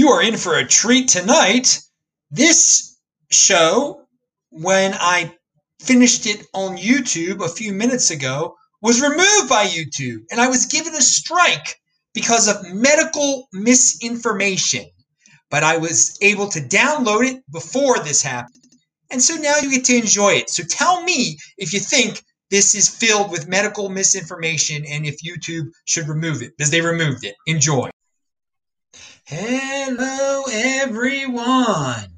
you are in for a treat tonight. This show, when I finished it on YouTube a few minutes ago, was removed by YouTube and I was given a strike because of medical misinformation. But I was able to download it before this happened. And so now you get to enjoy it. So tell me if you think this is filled with medical misinformation and if YouTube should remove it because they removed it. Enjoy. Hello, everyone.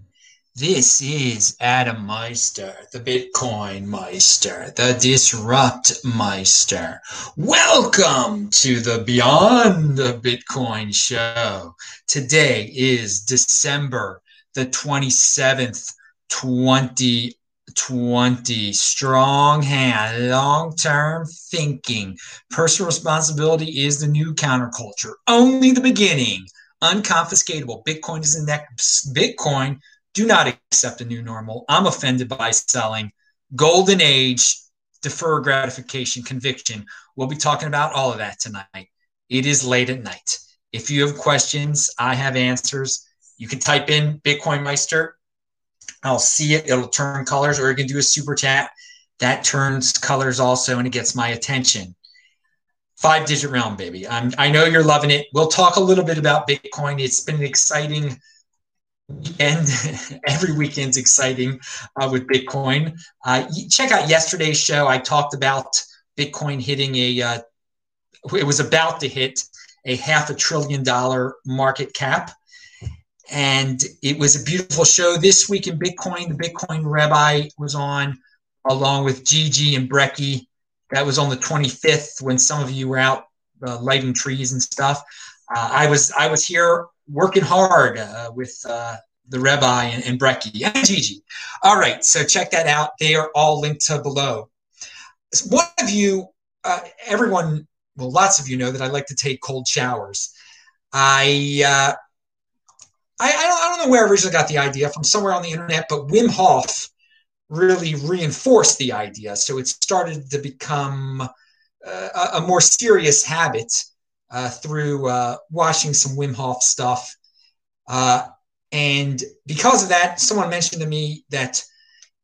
This is Adam Meister, the Bitcoin Meister, the Disrupt Meister. Welcome to the Beyond the Bitcoin show. Today is December the 27th, 2020. Strong hand, long term thinking. Personal responsibility is the new counterculture. Only the beginning. Unconfiscatable. Bitcoin is the next. Bitcoin do not accept a new normal. I'm offended by selling. Golden age, defer gratification, conviction. We'll be talking about all of that tonight. It is late at night. If you have questions, I have answers. You can type in Bitcoin Meister. I'll see it. It'll turn colors, or you can do a super chat. That turns colors also, and it gets my attention. Five digit realm, baby. I'm, I know you're loving it. We'll talk a little bit about Bitcoin. It's been an exciting weekend. Every weekend's exciting uh, with Bitcoin. Uh, check out yesterday's show. I talked about Bitcoin hitting a, uh, it was about to hit a half a trillion dollar market cap. And it was a beautiful show. This week in Bitcoin, the Bitcoin Rabbi was on along with Gigi and Brekkie. That was on the 25th when some of you were out uh, lighting trees and stuff. Uh, I was I was here working hard uh, with uh, the Rabbi and, and Brekkie and Gigi. All right, so check that out. They are all linked to below. One of you, uh, everyone, well, lots of you know that I like to take cold showers. I, I, I, don't, I don't know where I originally got the idea from somewhere on the internet, but Wim Hof really reinforced the idea. So it started to become uh, a, more serious habit uh, through uh, watching some Wim Hof stuff. Uh, and because of that, someone mentioned to me that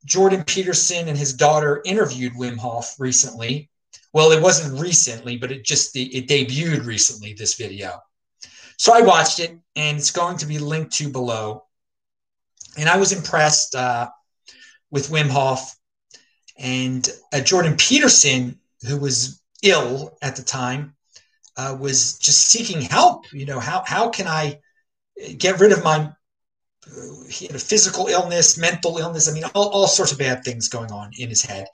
Jordan Peterson and his daughter interviewed Wim Hof recently. Well, it wasn't recently, but it just it debuted recently. This video, so I watched it, and it's going to be linked to below. And I was impressed uh, with Wim Hof and uh, Jordan Peterson, who was ill at the time, uh, was just seeking help. You know, how how can I get rid of my he had a physical illness, mental illness. I mean, all, all sorts of bad things going on in his head.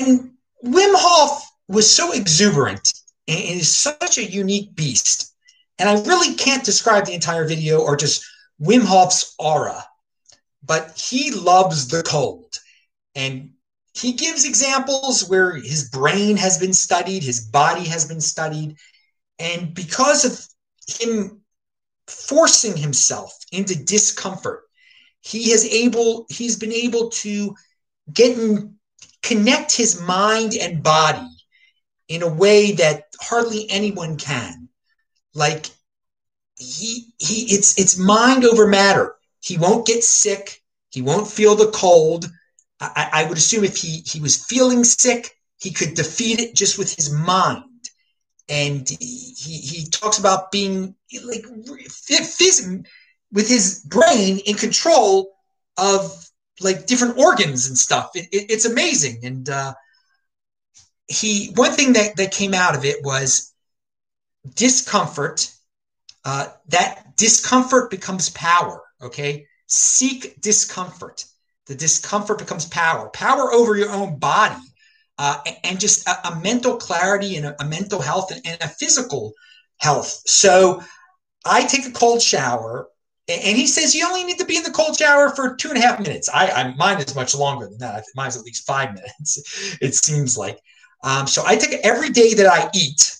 And Wim Hof was so exuberant and is such a unique beast. And I really can't describe the entire video or just Wim Hof's aura, but he loves the cold. And he gives examples where his brain has been studied, his body has been studied, and because of him forcing himself into discomfort, he has able he's been able to get and connect his mind and body in a way that hardly anyone can. Like he he it's it's mind over matter. He won't get sick. He won't feel the cold. I, I would assume if he he was feeling sick, he could defeat it just with his mind and he he talks about being like phys- with his brain in control of like different organs and stuff. It, it, it's amazing. And uh, he one thing that that came out of it was discomfort. Uh, that discomfort becomes power. Okay, seek discomfort. The discomfort becomes power. Power over your own body uh, and just a, a, mental clarity and a, a mental health and, and, a physical health. So I take a cold shower, and he says you only need to be in the cold shower for two and a half minutes. I, I mine is much longer than that. Mine's at least five minutes. It seems like. Um, so I take every day that I eat,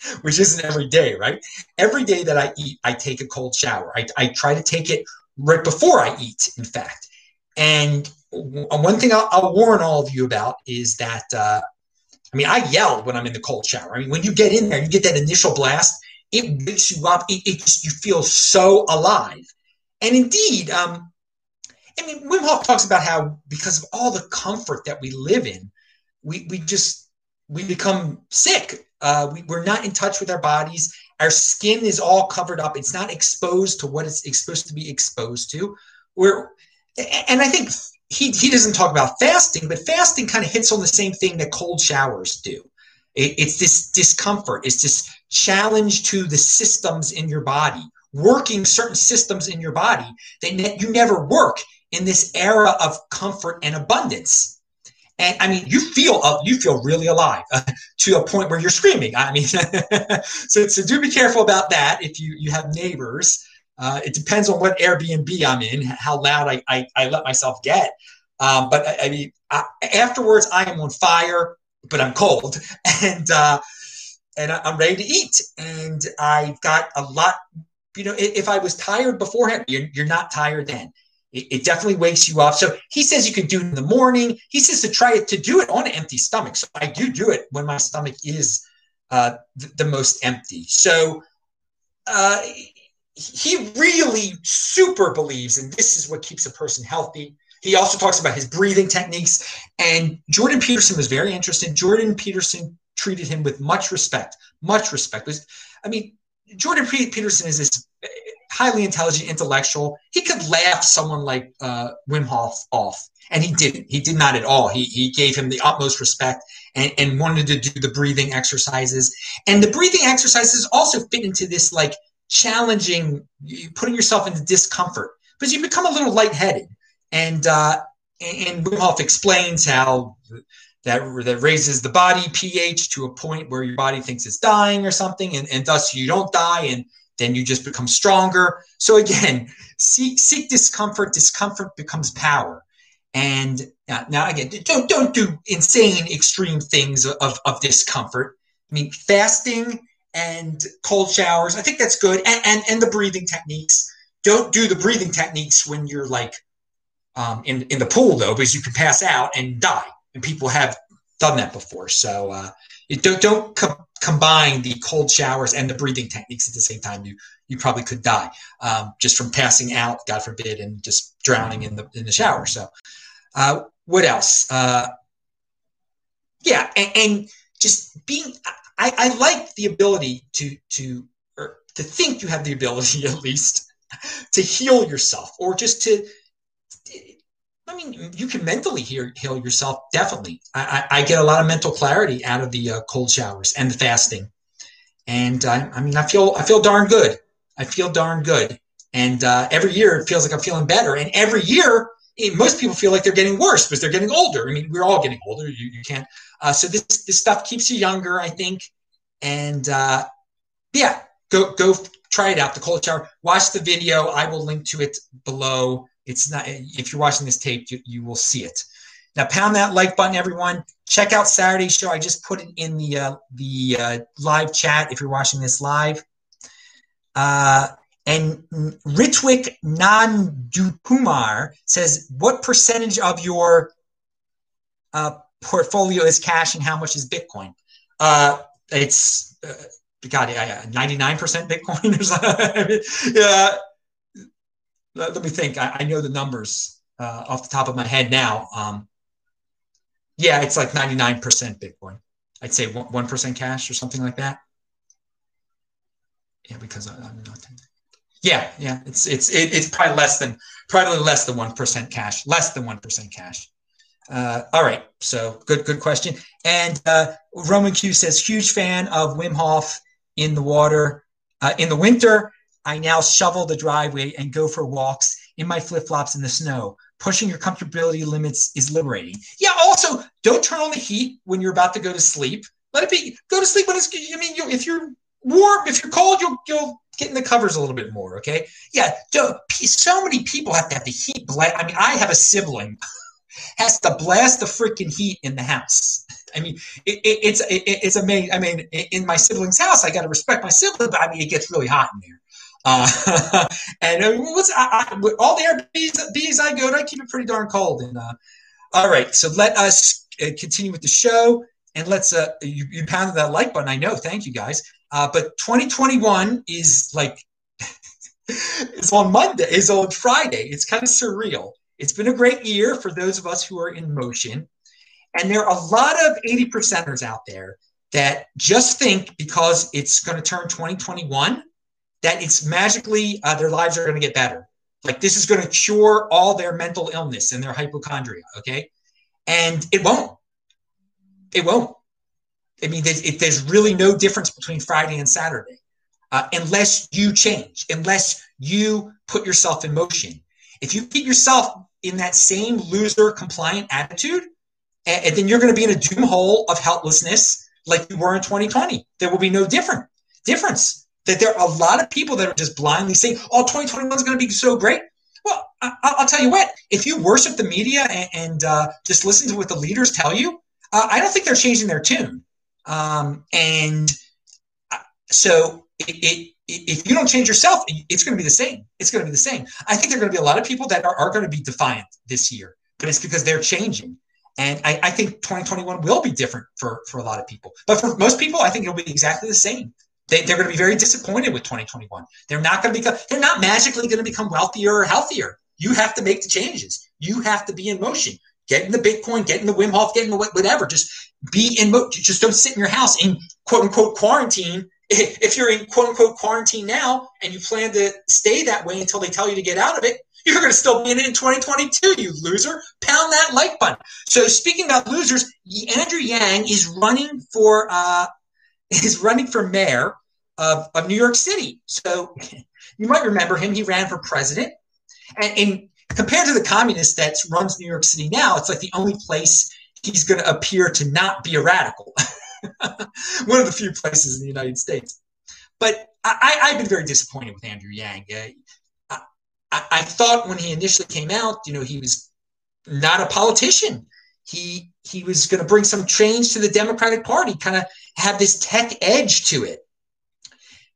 which isn't every day, right? Every day that I eat, I take a cold shower. I, I try to take it right before I eat, in fact. And one thing I'll, I'll, warn all of you about is that uh, I mean I yell when I'm in the cold shower. I mean when you get in there, you get that initial blast. it wakes you up. It, it just, you feel so alive. And indeed, um, I mean, Wim Hof talks about how because of all the comfort that we live in, we, we just, we become sick. Uh, we, we're not in touch with our bodies. Our skin is all covered up. It's not exposed to what it's supposed to be exposed to. We're, and I think he, he doesn't talk about fasting, but fasting kind of hits on the same thing that cold showers do. It, it's this discomfort, it's this challenge to the systems in your body, working certain systems in your body that ne- you never work in this era of comfort and abundance. And I mean, you feel uh, you feel really alive uh, to a point where you're screaming. I mean, so, so do be careful about that if you you have neighbors. Uh, it depends on what Airbnb I'm in, how loud I, I, I let myself get. Um, but I, I mean, I, afterwards, I am on fire, but I'm cold, and uh, and I'm ready to eat. And I got a lot. You know, if I was tired beforehand, you're, you're not tired then. It, it, definitely wakes you up. So he says you can do it in the morning. He says to try it to do it on an empty stomach. So I do do it when my stomach is uh, the, the most empty. So uh, he really super believes, and this is what keeps a person healthy. He also talks about his breathing techniques. And Jordan Peterson was very interested. Jordan Peterson treated him with much respect, much respect. I mean, Jordan Peterson is this highly intelligent intellectual. He could laugh someone like uh, Wim Hof off, and he didn't. He did not at all. He, he gave him the utmost respect and, and wanted to do the breathing exercises. And the breathing exercises also fit into this like – challenging, putting yourself into discomfort because you become a little lightheaded. And uh, and Wim Hof explains how that that raises the body pH to a point where your body thinks it's dying or something, and, and thus you don't die, and then you just become stronger. So again, seek seek discomfort. Discomfort becomes power. And now, now again, don't don't do insane extreme things of, of discomfort. I mean, fasting and cold showers. I think that's good. And, and, and the breathing techniques. Don't do the breathing techniques when you're like um, in, in the pool, though, because you can pass out and die. And people have done that before. So uh, don't, don't co- combine the cold showers and the breathing techniques at the same time. You, you probably could die um, just from passing out, God forbid, and just drowning in the, in the shower. So uh, what else? Uh, yeah, and, and just being I, I like the ability to to or to think you have the ability at least to heal yourself or just to I mean, you can mentally heal, heal yourself. Definitely, I, I, get a lot of mental clarity out of the uh, cold showers and the fasting, and I, I, mean, I feel I feel darn good. I feel darn good, and uh, every year it feels like I'm feeling better. And every year, it, most people feel like they're getting worse because they're getting older. I mean, we're all getting older. You, you can't uh, so this this stuff keeps you younger, I think. And uh, yeah, go go try it out. The cold shower. Watch the video. I will link to it below. It's not if you're watching this tape, you, you will see it. Now pound that like button, everyone. Check out Saturday's show. I just put it in the uh, the uh, live chat if you're watching this live. Uh, and Ritwik Nandupumar says, "What percentage of your uh, portfolio is cash and how much is Bitcoin. Uh, it's uh, God, ninety nine percent Bitcoin or something. yeah. Let, let, me think. I, I know the numbers uh, off the top of my head now. Um, yeah, it's like ninety nine percent Bitcoin. I'd say one percent cash or something like that. Yeah, because I, am not. Yeah, yeah, it's it's it, it's probably less than probably less than one percent cash, less than one percent cash. Uh, all right, so good, good question. And uh, Roman Q says, huge fan of Wim Hof in the water. Uh, in the winter, I now shovel the driveway and go for walks in my flip flops in the snow. Pushing your comfortability limits is liberating. Yeah. Also, don't turn on the heat when you're about to go to sleep. Let it be. Go to sleep when it's. I mean, you, if you're warm, if you're cold, you'll you'll get in the covers a little bit more. Okay. Yeah. So many people have to have the heat. I mean, I have a sibling has to blast the freaking heat in the house. I mean, it, it, it's it, it's amazing. I mean, in my sibling's house, I got to respect my sibling, but I mean, it gets really hot in there. Uh, and uh, what's I, I, all the Airbnbs I go to, I keep it pretty darn cold. And uh, all right, so let us uh, continue with the show, and let's uh, you, you pounded that like button. I know, thank you guys. Uh, but 2021 is like it's on Monday, is on Friday. It's kind of surreal. It's been a great year for those of us who are in motion. And there are a lot of 80 percenters out there that just think because it's going to turn 2021 that it's magically uh, their lives are going to get better. Like this is going to cure all their mental illness and their hypochondria. Okay. And it won't. It won't. I mean, there's, it, there's really no difference between Friday and Saturday uh, unless you change, unless you put yourself in motion. If you keep yourself in that same loser compliant attitude, and, and then you're going to be in a doom hole of helplessness like you were in 2020. There will be no different difference. That there are a lot of people that are just blindly saying, "Oh, 2021 is going to be so great." Well, I, will tell you what. If you worship the media and, and uh, just listen to what the leaders tell you, uh, I don't think they're changing their tune. Um, and uh, so it, it, if you don't change yourself, it's going to be the same. It's going to be the same. I think there are going to be a lot of people that are, are going to be defiant this year, but it's because they're changing. And I, I, think 2021 will be different for, for a lot of people. But for most people, I think it'll be exactly the same. They, they're going to be very disappointed with 2021. They're not going to become, they're not magically going to become wealthier or healthier. You have to make the changes. You have to be in motion. Get in the Bitcoin, get in the Wim Hof, get in the whatever. Just be in motion. Just don't sit in your house in quote unquote quarantine. If you're in quote unquote quarantine now and you plan to stay that way until they tell you to get out of it, you're going to still be in it in 2022, you loser. Pound that like button. So speaking about losers, Andrew Yang is running for uh, is running for mayor of, of New York City. So you might remember him. He ran for president, and, and compared to the communist that runs New York City now, it's like the only place he's going to appear to not be a radical. One of the few places in the United States. But I, have been very disappointed with Andrew Yang. Uh, I, I, thought when he initially came out, you know, he was not a politician. He he was going to bring some change to the Democratic Party, kind of have this tech edge to it.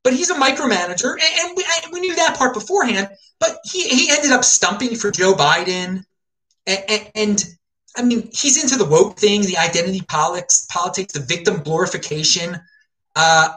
But he's a micromanager, and, we, we, knew that part beforehand. But he, he ended up stumping for Joe Biden, and, and, and I mean, he's into the woke thing, the identity politics, politics, the victim glorification. Uh,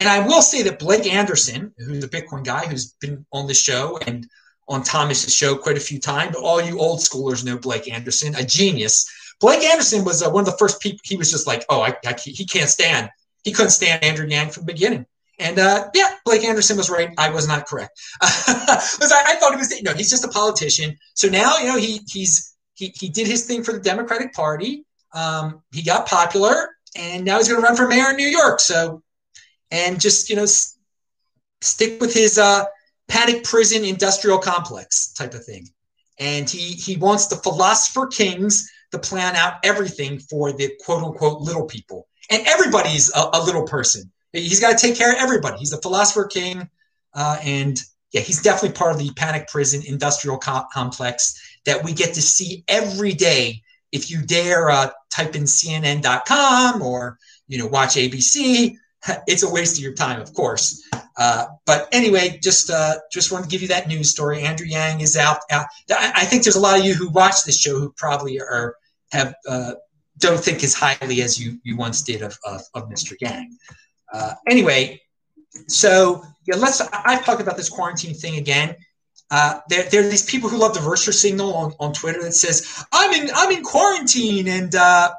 and I will say that Blake Anderson, who's a Bitcoin guy who's been on the show and on Thomas's show quite a few times, but all you old schoolers know Blake Anderson, a genius. Blake Anderson was uh, one of the first people. He was just like, oh, I, I, he can't stand. He couldn't stand Andrew Yang from the beginning. And uh, yeah, Blake Anderson was right. I was not correct because I, I, thought he was. You know, he's just a politician. So now you know he he's he he did his thing for the Democratic Party. Um, he got popular, and now he's going to run for mayor in New York. So, and just you know, s- stick with his uh, panic prison industrial complex type of thing. And he he wants the philosopher kings to plan out everything for the quote unquote little people. And everybody's a, a little person. He's got to take care of everybody. He's a philosopher king, uh, and yeah, he's definitely part of the panic prison industrial co- complex that we get to see every day. If you dare uh, type in CNN.com or you know watch ABC, it's a waste of your time, of course. Uh, but anyway, just uh, just want to give you that news story. Andrew Yang is out. I think there's a lot of you who watch this show who probably are have uh, don't think as highly as you you once did of, of, of Mr. Yang. Uh, anyway, so yeah, let's. I've talked about this quarantine thing again. Uh, there, there are these people who love the virtue signal on, on Twitter that says, "I'm in, I'm in quarantine," and uh,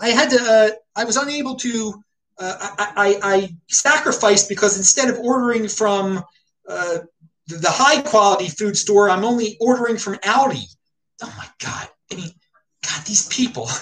I had to, uh, I was unable to, uh, I, I, I, sacrificed because instead of ordering from uh, the, the high quality food store, I'm only ordering from Aldi. Oh my god! I mean, God, these people.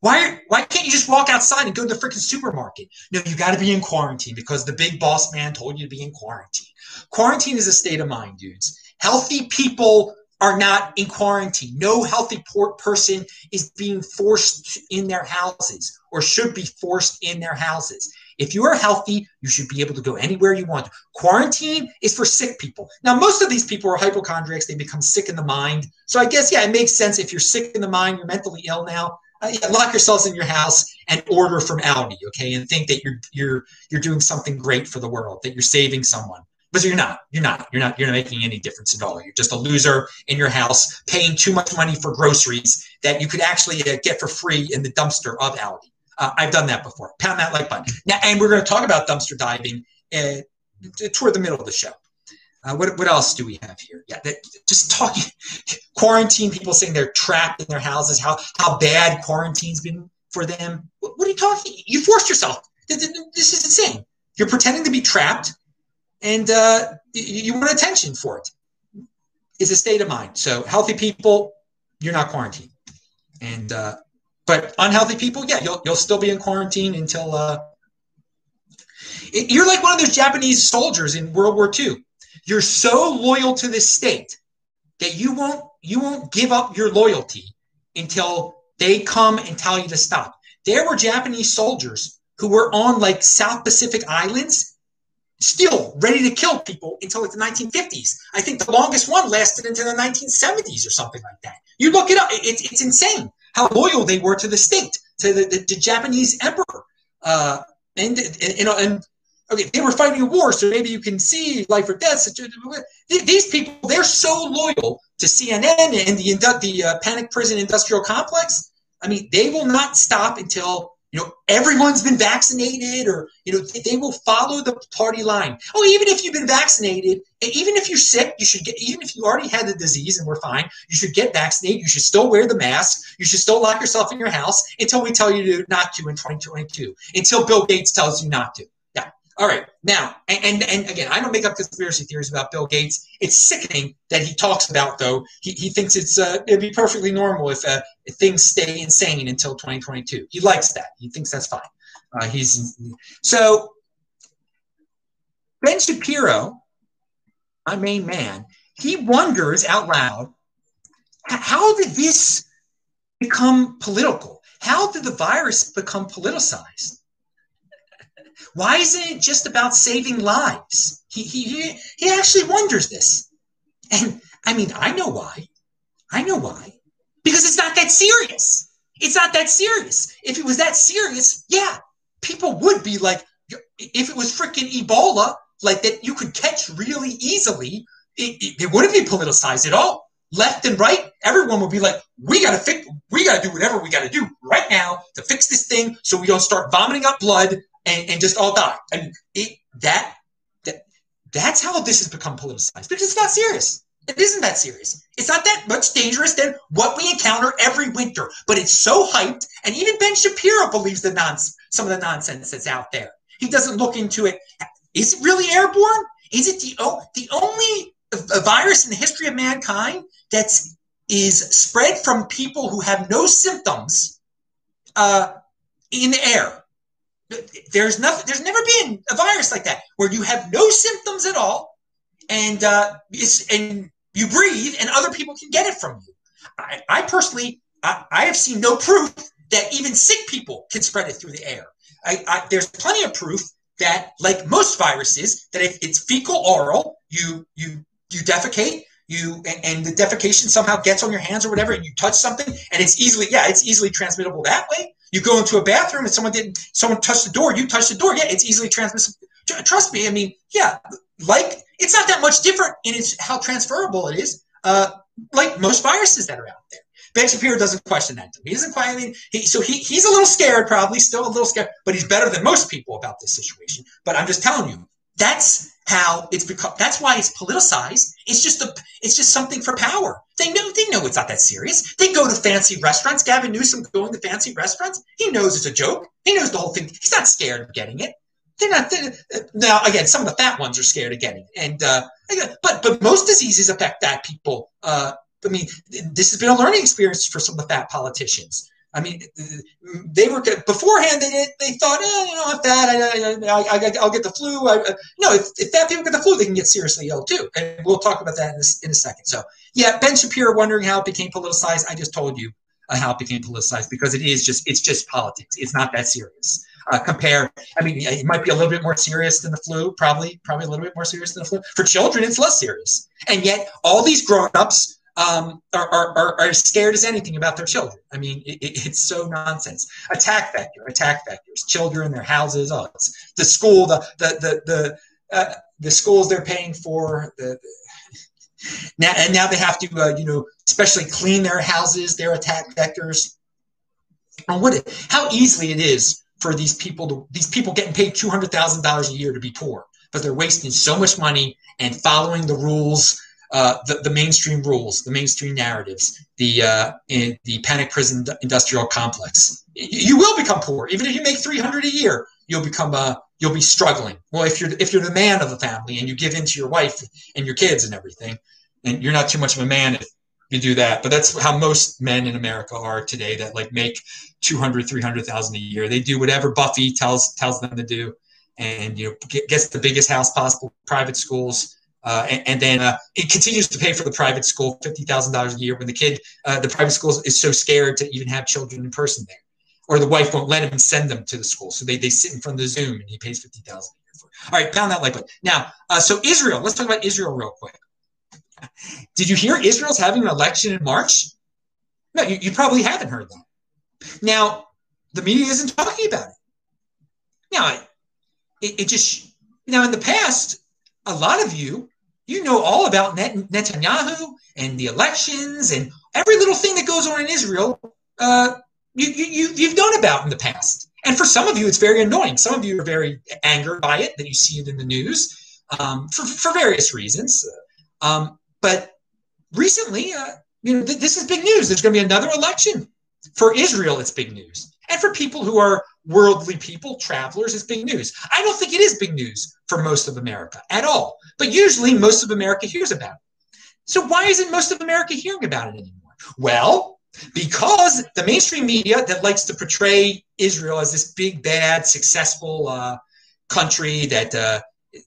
Why, why can't you just walk outside and go to the freaking supermarket? No, you got to be in quarantine because the big boss man told you to be in quarantine. Quarantine is a state of mind, dudes. Healthy people are not in quarantine. No healthy person is being forced in their houses or should be forced in their houses. If you are healthy, you should be able to go anywhere you want. Quarantine is for sick people. Now, most of these people are hypochondriacs. They become sick in the mind. So I guess, yeah, it makes sense if you're sick in the mind, you're mentally ill now uh, yeah, lock yourselves in your house and order from Aldi, okay, and think that you're you're you're doing something great for the world, that you're saving someone. But you're not. You're not. You're not. You're not making any difference at all. You're just a loser in your house, paying too much money for groceries that you could actually uh, get for free in the dumpster of Aldi. Uh, I've done that before. Pound that like button. Now, and we're going to talk about dumpster diving uh, toward the middle of the show. Uh, what, what else do we have here? Yeah, that, just talking quarantine people saying they're trapped in their houses. How how bad quarantine's been for them. What, what are you talking? You forced yourself. This is insane. You're pretending to be trapped, and uh, you, want attention for it. It's a state of mind. So healthy people, you're not quarantined, and uh, but unhealthy people, yeah, you'll you'll still be in quarantine until uh, it, you're like one of those Japanese soldiers in World War II. You're so loyal to this state that you won't you won't give up your loyalty until they come and tell you to stop. There were Japanese soldiers who were on like South Pacific Islands, still ready to kill people until like the 1950s. I think the longest one lasted until the 1970s or something like that. You look it up; it's it's insane how loyal they were to the state, to the, the, the Japanese emperor. Uh, and, you know, and okay, they were fighting a war, so maybe you can see life or death. These people, they're so loyal to CNN and the the uh, panic prison industrial complex. I mean, they will not stop until you know everyone's been vaccinated, or you know they will follow the party line. Oh, even if you've been vaccinated, even if you're sick, you should get. Even if you already had the disease and we're fine, you should get vaccinated. You should still wear the mask. You should still lock yourself in your house until we tell you to not to in 2022. Until Bill Gates tells you not to. All right. Now, and, and, and again, I don't make up conspiracy theories about Bill Gates. It's sickening that he talks about though. He, he thinks it's uh, it'd be perfectly normal if, uh, if things stay insane until 2022. He likes that. He thinks that's fine. Uh, he's so Ben Shapiro, my main man. He wonders out loud, how did this become political? How did the virus become politicized? Why isn't it just about saving lives? He, he, he actually wonders this. And I mean, I know why. I know why. Because it's not that serious. It's not that serious. If it was that serious, yeah, people would be like, if it was freaking Ebola, like that you could catch really easily, it, it, it wouldn't be politicized at all. Left and right, everyone would be like, we gotta fix, we gotta do whatever we gotta do right now to fix this thing so we don't start vomiting up blood and, and just all die. Mean, it, that, that that's how this has become politicized because it's not serious. It isn't that serious. It's not that much dangerous than what we encounter every winter. But it's so hyped, and even Ben Shapiro believes the nonsense, some of the nonsense that's out there. He doesn't look into it. Is it really airborne? Is it the the only virus in the history of mankind that's is spread from people who have no symptoms uh, in the air? There's nothing. There's never been a virus like that where you have no symptoms at all, and uh, it's and you breathe, and other people can get it from you. I, I personally, I, I, have seen no proof that even sick people can spread it through the air. I, there's plenty of proof that, like most viruses, that if it's fecal oral, you you you defecate, you and the defecation somehow gets on your hands or whatever, and you touch something, and it's easily yeah, it's easily transmittable that way. You go into a bathroom and someone didn't, someone touched the door, you touch the door. Yeah, it's easily transmissible. Trust me. I mean, yeah, like it's not that much different in its how transferable it is. Uh, like most viruses that are out there. Ben Shapiro doesn't question that. He doesn't quite. I mean, he, so he, he's a little scared, probably still a little scared, but he's better than most people about this situation. But I'm just telling you, that's how it's become. That's why it's politicized. It's just a. It's just something for power. They know. They know it's not that serious. They go to fancy restaurants. Gavin Newsom going to fancy restaurants. He knows it's a joke. He knows the whole thing. He's not scared of getting it. They're not. They're, now, again, some of the fat ones are scared of getting it, and uh, but but most diseases affect fat people. Uh, I mean, this has been a learning experience for some of the fat politicians. I mean, they were beforehand. They they thought, oh, you know, if that, I, I, I, will get the flu. I, no, if, if that people get the flu, they can get seriously ill too. And we'll talk about that in, in a second. So, yeah, Ben Shapiro wondering how it became politicized. I just told you uh, how it became politicized because it is just it's just politics. It's not that serious. Uh, compare, I mean, it might be a little bit more serious than the flu, probably, probably a little bit more serious than the flu. For children, it's less serious. And yet, all these grown-ups um, are, are, are, scared as anything about their children. I mean, it, it's so nonsense. Attack vector, attack vectors, children, their houses, oh, the school, the the the the, uh, the schools they're paying for. The, the, now and now they have to, uh, you know, especially clean their houses. Their attack vectors. on what it, how easily it is for these people to these people getting paid two hundred thousand dollars a year to be poor, but they're wasting so much money and following the rules, uh, the, the mainstream rules, the mainstream narratives, the uh, the panic prison industrial complex. You will become poor, even if you make three hundred a year. You'll become uh, you'll be struggling. Well, if you're if you're the man of the family and you give in to your wife and your kids and everything, and you're not too much of a man if you do that. But that's how most men in America are today that like make 200, 300,000 a year. They do whatever Buffy tells tells them to do and you know gets the biggest house possible, private schools. Uh, and, and, then uh, it continues to pay for the private school fifty thousand dollars a year when the kid, uh, the private school is so scared to even have children in person there, or the wife won't let him send them to the school, so they, they sit in front of the Zoom and he pays fifty thousand a year for. It. All right, pound that like button. Now, uh, so Israel. Let's talk about Israel real quick. Did you hear Israel's having an election in March? No, you, you probably haven't heard that. Now, the media isn't talking about it. Now, it, it just, now in the past, a lot of you, you know all about Net, Netanyahu and the elections and every little thing that goes on in Israel, uh, you, you, you've known about in the past. And for some of you, it's very annoying. Some of you are very angered by it, that you see it in the news um, for, for various reasons. Um, but recently, uh, you know, th- this is big news. There's going to be another election. For Israel, it's big news. And for people who are worldly people, travelers, is big news. I don't think it is big news for most of America at all. But usually, most of America hears about it. So, why isn't most of America hearing about it anymore? Well, because the mainstream media that likes to portray Israel as this big, bad, successful uh, country that uh,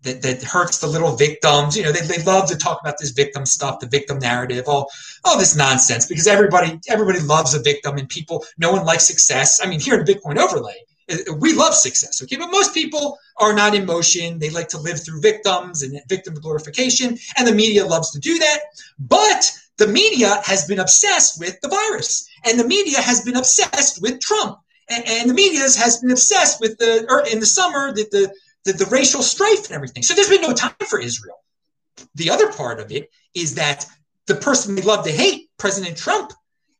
that, that hurts the little victims. You know, they, they love to talk about this victim stuff, the victim narrative, all all this nonsense because everybody everybody loves a victim and people no one likes success. I mean, here in Bitcoin overlay, we love success, okay, but most people are not in motion. They like to live through victims and victim glorification, and the media loves to do that. But the media has been obsessed with the virus, and the media has been obsessed with Trump, and, and the media has been obsessed with the or in the summer that the the, the racial strife and everything. So there's been no time for Israel. The other part of it is that the person they love to hate, President Trump,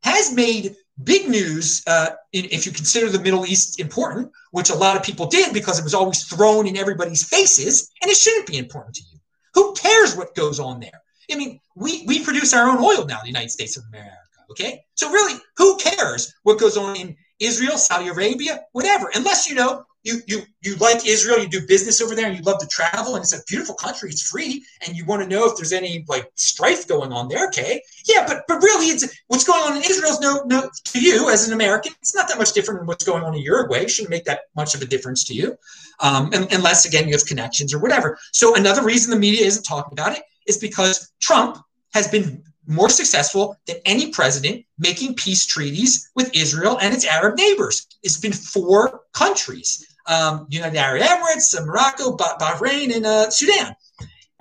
has made big news uh, in, if you consider the Middle East important, which a lot of people did because it was always thrown in everybody's faces, and it shouldn't be important to you. Who cares what goes on there? I mean, we, we produce our own oil now, the United States of America. Okay, so really, who cares what goes on in Israel, Saudi Arabia, whatever? Unless you know you you you like Israel, you do business over there, and you love to travel, and it's a beautiful country. It's free, and you want to know if there's any like strife going on there. Okay, yeah, but but really, it's what's going on in Israel is no no to you as an American. It's not that much different than what's going on in Uruguay. It shouldn't make that much of a difference to you, um, unless again you have connections or whatever. So another reason the media isn't talking about it is because Trump has been more successful than any president making peace treaties with Israel and its Arab neighbors. It's been four countries um, United Arab Emirates, uh, Morocco, Bahrain, and uh, Sudan.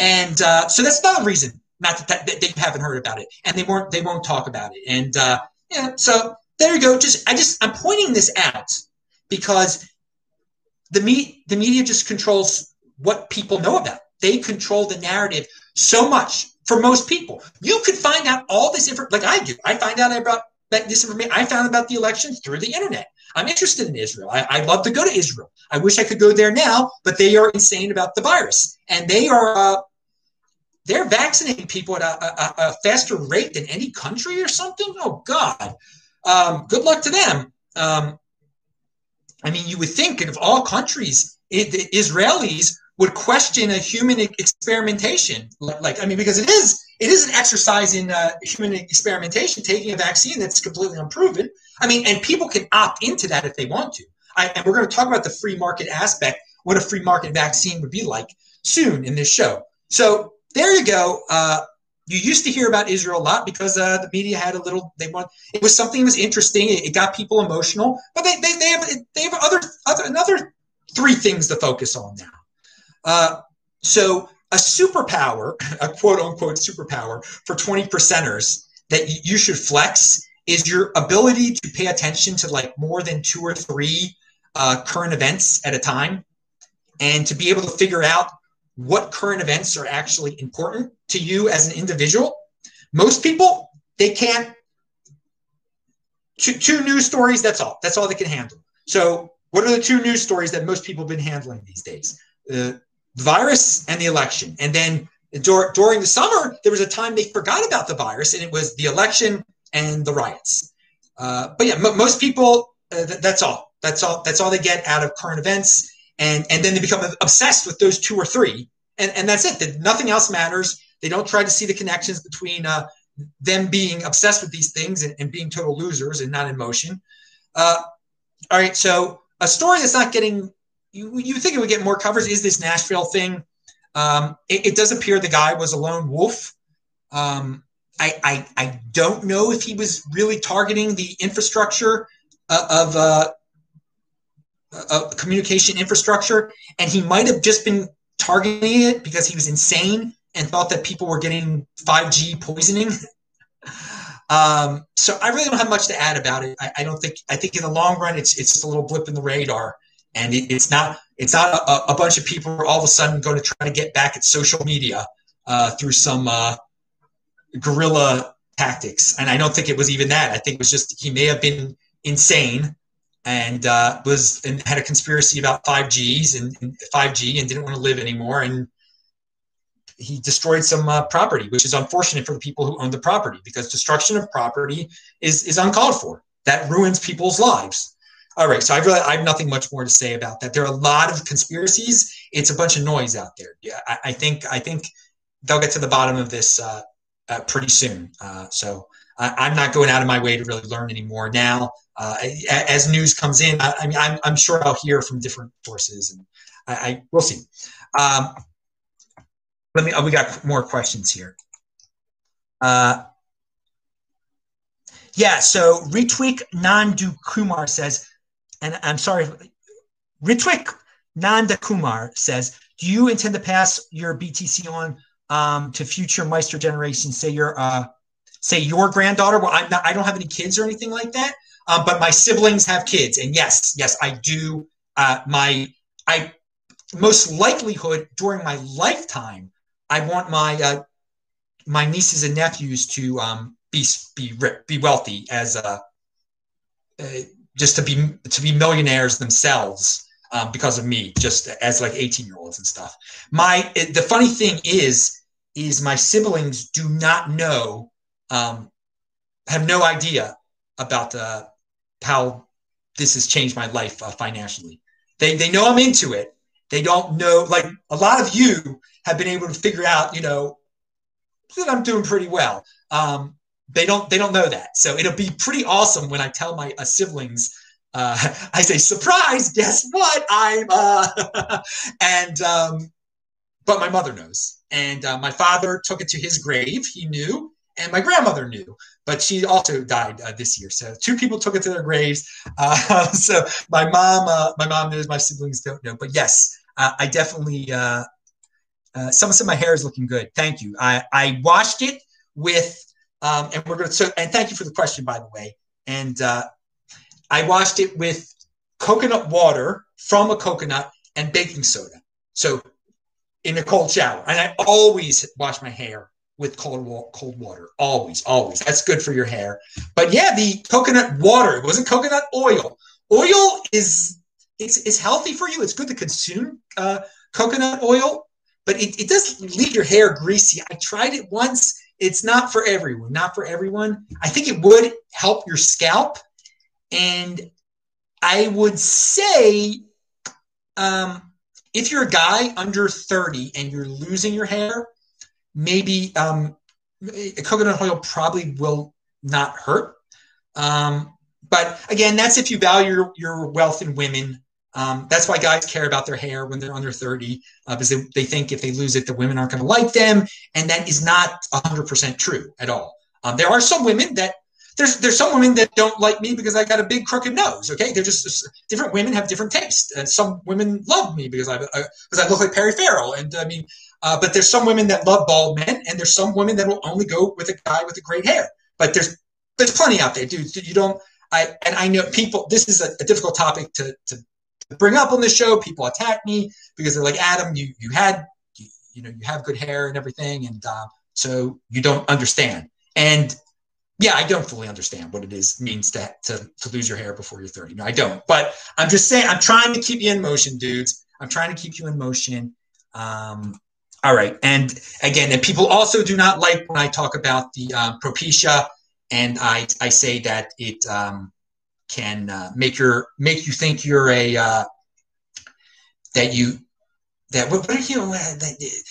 And uh, so that's another reason not that, that, they haven't heard about it, and they weren't they won't talk about it. And uh, yeah, so there you go. Just I just I'm pointing this out because the me the media just controls what people know about. They control the narrative so much for most people. You could find out all this information, like I do. I find out about that this information. I found about the elections through the internet. I'm interested in Israel. I, I'd love to go to Israel. I wish I could go there now, but they are insane about the virus, and they are uh, they're vaccinating people at a, a, a, faster rate than any country or something. Oh God, um, good luck to them. Um, I mean, you would think of all countries, it, the Israelis would question a human experimentation. Like, I mean, because it is it is an exercise in uh, human experimentation, taking a vaccine that's completely unproven. I mean, and people can opt into that if they want to. I, and we're going to talk about the free market aspect, what a free market vaccine would be like soon in this show. So there you go. Uh, you used to hear about Israel a lot because uh, the media had a little. They want it was something that was interesting. It, it got people emotional, but they, they, they have they have other other another three things to focus on now. Uh, so a superpower, a quote unquote superpower for 20 percenters that you should flex is your ability to pay attention to like more than two or three uh, current events at a time and to be able to figure out what current events are actually important to you as an individual. Most people, they can't two, two news stories. That's all. That's all they can handle. So, what are the two news stories that most people have been handling these days? Uh, the virus and the election. And then dur- during the summer, there was a time they forgot about the virus, and it was the election and the riots. Uh, but yeah, m- most people. Uh, th- that's all. That's all. That's all they get out of current events, and and then they become obsessed with those two or three, and and that's it. That nothing else matters. They don't try to see the connections between uh, them being obsessed with these things and, and, being total losers and not in motion. Uh, all right, so a story that's not getting you, you think it would get more covers is this Nashville thing. Um, it, it, does appear the guy was a lone wolf. Um, I, I, I don't know if he was really targeting the infrastructure uh, of uh, uh, communication infrastructure, and he might have just been targeting it because he was insane and thought that people were getting 5G poisoning. um, so I really don't have much to add about it. I, I, don't think I think in the long run it's it's just a little blip in the radar, and it, it's not it's not a, a, bunch of people all of a sudden going to try to get back at social media uh, through some uh, guerrilla tactics. And I don't think it was even that. I think it was just he may have been insane and uh, was and had a conspiracy about 5Gs and, and 5G and didn't want to live anymore and he destroyed some uh, property, which is unfortunate for the people who own the property because destruction of property is is uncalled for. That ruins people's lives. All right, so I really I have nothing much more to say about that. There are a lot of conspiracies. It's a bunch of noise out there. Yeah, I, I think I think they'll get to the bottom of this uh, uh, pretty soon. Uh, so I, am not going out of my way to really learn anymore now. Uh, as news comes in, I, mean, I'm, I'm sure I'll hear from different sources, and I, I we'll see. Um, let me. Oh, we got more questions here. Uh, yeah. So Ritwik Nandu Kumar says, and I'm sorry, Ritwik Nanda Kumar says, do you intend to pass your BTC on um, to future Meister generations? Say your uh, say your granddaughter. Well, I'm not. I don't have any kids or anything like that. Um, but my siblings have kids, and yes, yes, I do. Uh, my I most likelihood during my lifetime I want my uh, my nieces and nephews to um, be be be wealthy as uh, uh, just to be to be millionaires themselves um, because of me, just as like eighteen year olds and stuff. My it, the funny thing is is my siblings do not know um, have no idea about uh, how this has changed my life uh, financially. They they know I'm into it. They don't know like a lot of you have been able to figure out, you know, that I'm doing pretty well. Um, they don't they don't know that, so it'll be pretty awesome when I tell my uh, siblings. Uh, I say, surprise! Guess what? I'm uh, and um, but my mother knows, and uh, my father took it to his grave. He knew, and my grandmother knew, but she also died uh, this year. So two people took it to their graves. Uh, so my mom, uh, my mom knows, my siblings don't know. But yes, uh, I definitely uh, uh, some of my hair is looking good. Thank you. I, I washed it with, um, and we're going to, so, and thank you for the question, by the way. And I washed it with coconut water from a coconut and baking soda. So in a cold shower. And I always wash my hair with cold, cold water. Always, always. That's good for your hair. But yeah, the coconut water, it wasn't coconut oil. Oil is, it's, it's healthy for you. It's good to consume uh, coconut oil but it, it does leave your hair greasy. I tried it once. It's not for everyone, not for everyone. I think it would help your scalp. And I would say um, if you're a guy under 30 and you're losing your hair, maybe um, coconut oil probably will not hurt. Um, but again, that's if you value your, your wealth in women. Um, that's why guys care about their hair when they're under 30, uh, because they, they think if they lose it, the women aren't going to like them. And that is not 100% true at all. Um, there are some women that there's there's some women that don't like me because I got a big crooked nose. Okay, they're just different women have different tastes, and some women love me because I uh, because I look like Perry Farrell. And I mean, uh, but there's some women that love bald men, and there's some women that will only go with a guy with a great hair. But there's there's plenty out there, dude. You don't. I and I know people. This is a, a difficult topic to to bring up on the show. People attack me because they're like, Adam, you you had you, you know you have good hair and everything, and uh, so you don't understand. And yeah, I don't fully understand what it is means to, to to lose your hair before you're 30. No, I don't. But I'm just saying, I'm trying to keep you in motion, dudes. I'm trying to keep you in motion. Um, all right, and again, and people also do not like when I talk about the um, propecia, and I I say that it um, can uh, make your make you think you're a uh, that you that what, what you know that,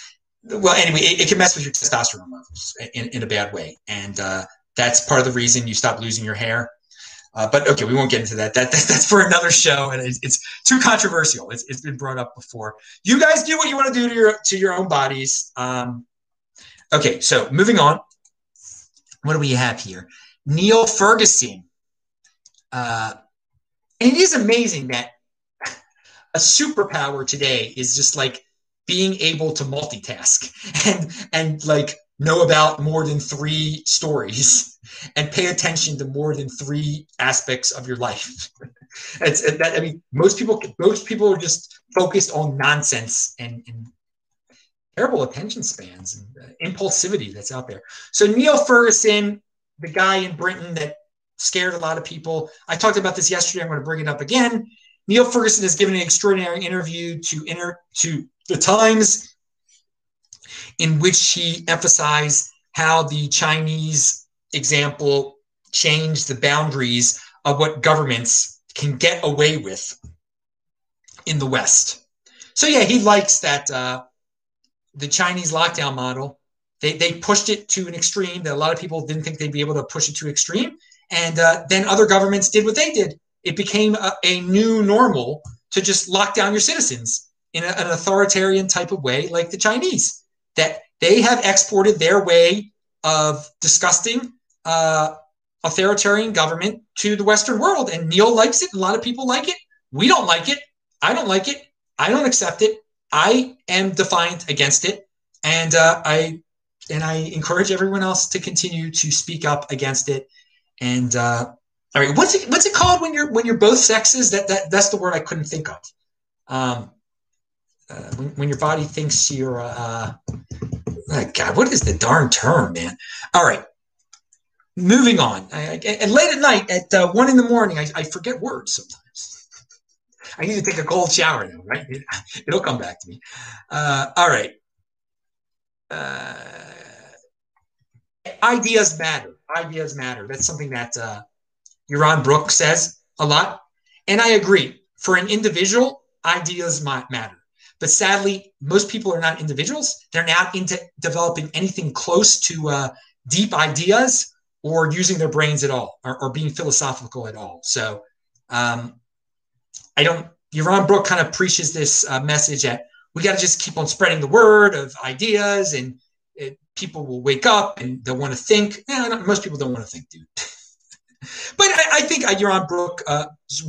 well anyway it, it, can mess with your testosterone levels in, in a bad way and uh, that's part of the reason you stop losing your hair. Uh, but okay, we won't get into that. That, that that's for another show, and it's, it's too controversial. It's, it's been brought up before. You guys do what you want to do to your to your own bodies. Um, okay, so moving on. What do we have here? Neil Ferguson. Uh, and it is amazing that a superpower today is just like being able to multitask and and like know about more than three stories and pay attention to more than three aspects of your life. it's that I mean, most people most people are just focused on nonsense and, and terrible attention spans and uh, impulsivity that's out there. So Neil Ferguson, the guy in Britain that scared a lot of people. I talked about this yesterday. I'm going to bring it up again. Neil Ferguson has given an extraordinary interview to inter to the Times in which he emphasized how the Chinese example changed the boundaries of what governments can get away with in the West. So yeah, he likes that uh, the Chinese lockdown model. They, they pushed it to an extreme that a lot of people didn't think they'd be able to push it to extreme. And uh, then other governments did what they did. It became a, a new normal to just lock down your citizens in a, an authoritarian type of way, like the Chinese that they have exported their way of disgusting uh, authoritarian government to the Western world. And Neil likes it. A lot of people like it. We don't like it. I don't like it. I don't accept it. I am defiant against it. And uh, I and I encourage everyone else to continue to speak up against it. And uh, all right, what's it what's it called when you're when you're both sexes? That that that's the word I couldn't think of. Um, uh, when, when, your body thinks you're uh, God, what is the darn term, man? All right, moving on. I, I, and late at night, at uh, one in the morning, I, I, forget words sometimes. I need to take a cold shower now, right? It, will come back to me. Uh, all right. Uh, ideas matter. Ideas matter. That's something that uh, Yaron Brook says a lot, and I agree. For an individual, ideas might matter. But sadly, most people are not individuals. They're not into developing anything close to uh, deep ideas or using their brains at all or, or being philosophical at all. So um, I don't, Yaron Brook kind of preaches this uh, message that we got to just keep on spreading the word of ideas and it, people will wake up and they'll want to think. Eh, most people don't want to think, dude. but I, I think uh, Yaron Brook's uh,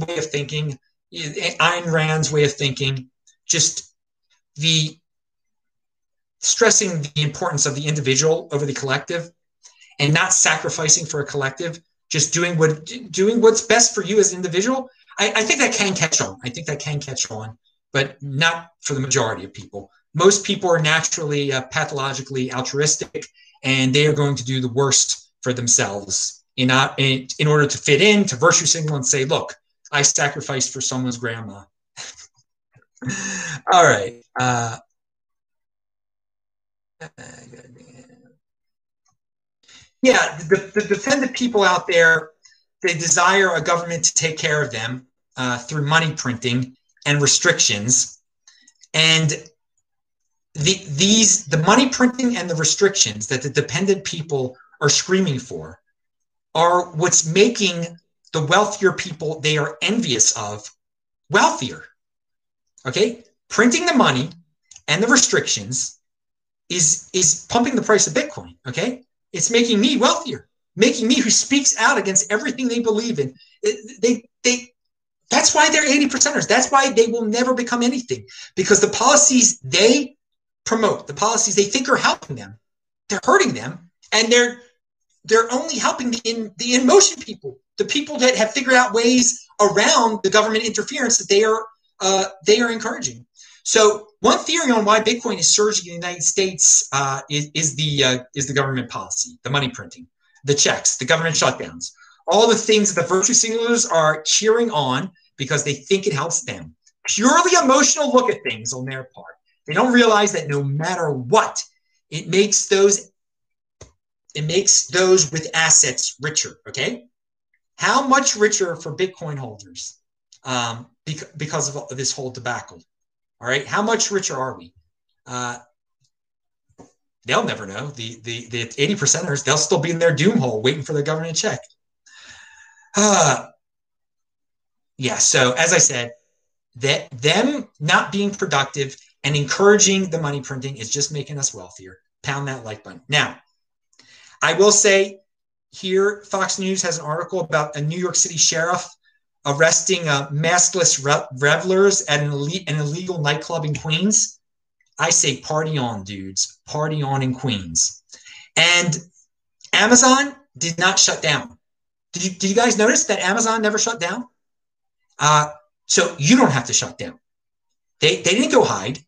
way of thinking, Ayn Rand's way of thinking, just the stressing the importance of the individual over the collective and not sacrificing for a collective just doing what doing what's best for you as an individual. I, I, think that can catch on. I think that can catch on but not for the majority of people. Most people are naturally uh, pathologically altruistic and they are going to do the worst for themselves in, uh, in, in order to fit in to virtue signal and say look i sacrificed for someone's grandma all right. Uh, yeah, the, the defendant people out there, they desire a government to take care of them uh, through money printing and restrictions. And the, these, the money printing and the restrictions that the dependent people are screaming for are what's making the wealthier people they are envious of wealthier. Okay, printing the money and the restrictions is is pumping the price of Bitcoin. Okay, it's making me wealthier, making me who speaks out against everything they believe in. They they that's why they're 80 percenters. That's why they will never become anything because the policies they promote, the policies they think are helping them, they're hurting them, and they're they're only helping the in the in motion people, the people that have figured out ways around the government interference that they are uh, they are encouraging. So one theory on why Bitcoin is surging in the United States uh, is, is, the uh, is the government policy, the money printing. the checks, the government shutdowns, all the things that the virtue signalers are cheering on because they think it helps them. Purely emotional look at things on their part. They don't realize that no matter what, it makes those it makes those with assets richer. Okay, how much richer for Bitcoin holders um, because of this whole debacle? All right, how much richer are we? Uh, they'll never know. The the the eighty percenters they'll still be in their doom hole waiting for their government check. Uh, yeah. So as I said, that them not being productive and encouraging the money printing is just making us wealthier. Pound that like button. Now, I will say here, Fox News has an article about a New York City sheriff arresting uh, maskless revelers at an, elite, an illegal nightclub in Queens. I say party on, dudes. Party on in Queens. And Amazon did not shut down. Did you, did you guys notice that Amazon never shut down? Uh, so you don't have to shut down. They, they didn't go hide.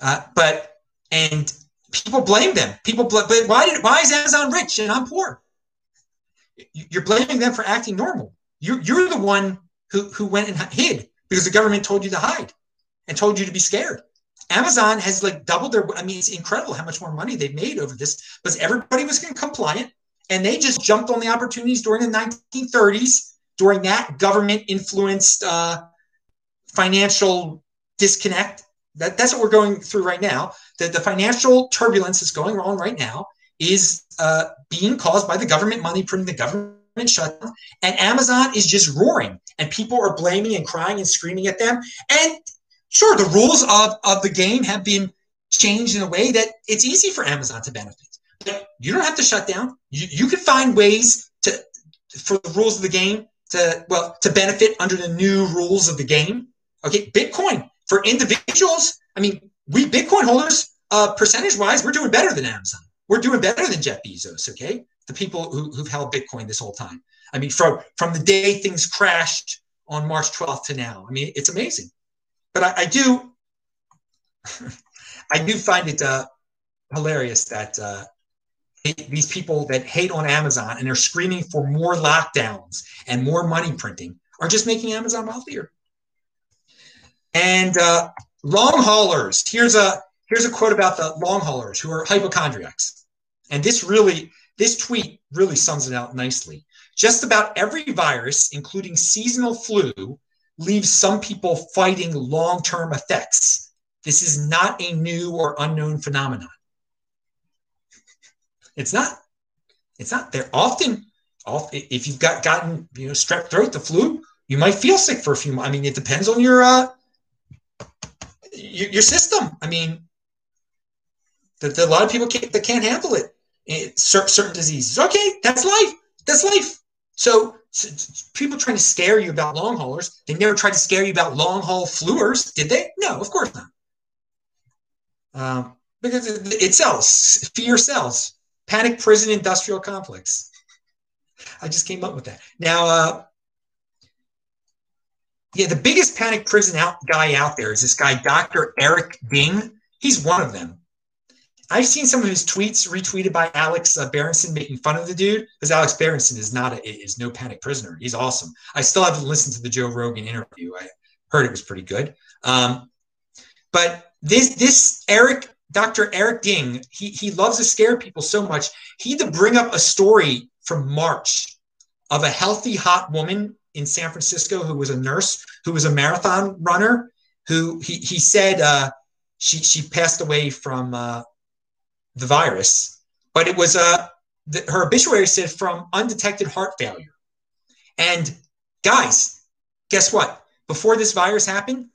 Uh, but, and people blame them. People, bl- but why did, why is Amazon rich and I'm poor? You're blaming them for acting normal. You're, you're the one who, who went and hid because the government told you to hide and told you to be scared. Amazon has like doubled their, I mean, it's incredible how much more money they've made over this because everybody was compliant and they just jumped on the opportunities during the 1930s, during that government influenced uh, financial disconnect. That, that's what we're going through right now. The, the financial turbulence that's going on right now is uh, being caused by the government money printing, the government shutdown, and Amazon is just roaring, and people are blaming and crying and screaming at them. And sure, the rules of, of the game have been changed in a way that it's easy for Amazon to benefit. But you don't have to shut down. You, you can find ways to for the rules of the game to well to benefit under the new rules of the game. Okay, Bitcoin for individuals. I mean, we Bitcoin holders, uh, percentage wise, we're doing better than Amazon. We're doing better than Jeff Bezos. Okay, the people who, who've held Bitcoin this whole time. I mean, from from the day things crashed on March 12th to now. I mean, it's amazing. But I, I do, I do find it uh, hilarious that uh, these people that hate on Amazon and are screaming for more lockdowns and more money printing are just making Amazon wealthier. And uh, long haulers. Here's a here's a quote about the long haulers who are hypochondriacs. And this really this tweet really sums it out nicely. Just about every virus, including seasonal flu, leaves some people fighting long-term effects. This is not a new or unknown phenomenon. It's not. It's not. They're often, if you've got gotten you know strep throat, the flu, you might feel sick for a few months. I mean, it depends on your uh, your, your system. I mean, that a lot of people can't, that can't handle it. It certain diseases. Okay, that's life. That's life. So, so, people trying to scare you about long haulers, they never tried to scare you about long haul fluers, did they? No, of course not. Um, because it, it sells. Fear sells. Panic prison industrial complex. I just came up with that. Now, uh, yeah, the biggest panic prison out guy out there is this guy, Dr. Eric Ding. He's one of them. I've seen some of his tweets retweeted by Alex uh, Berenson making fun of the dude because Alex Berenson is not a, is no panic prisoner. He's awesome. I still haven't listened to the Joe Rogan interview. I heard it was pretty good. Um, but this this Eric Dr. Eric Ding, he, he loves to scare people so much. He had to bring up a story from March of a healthy, hot woman in San Francisco who was a nurse, who was a marathon runner, who he, he said uh, she, she passed away from uh, the virus, but it was uh, the, her obituary said from undetected heart failure. And guys, guess what? Before this virus happened,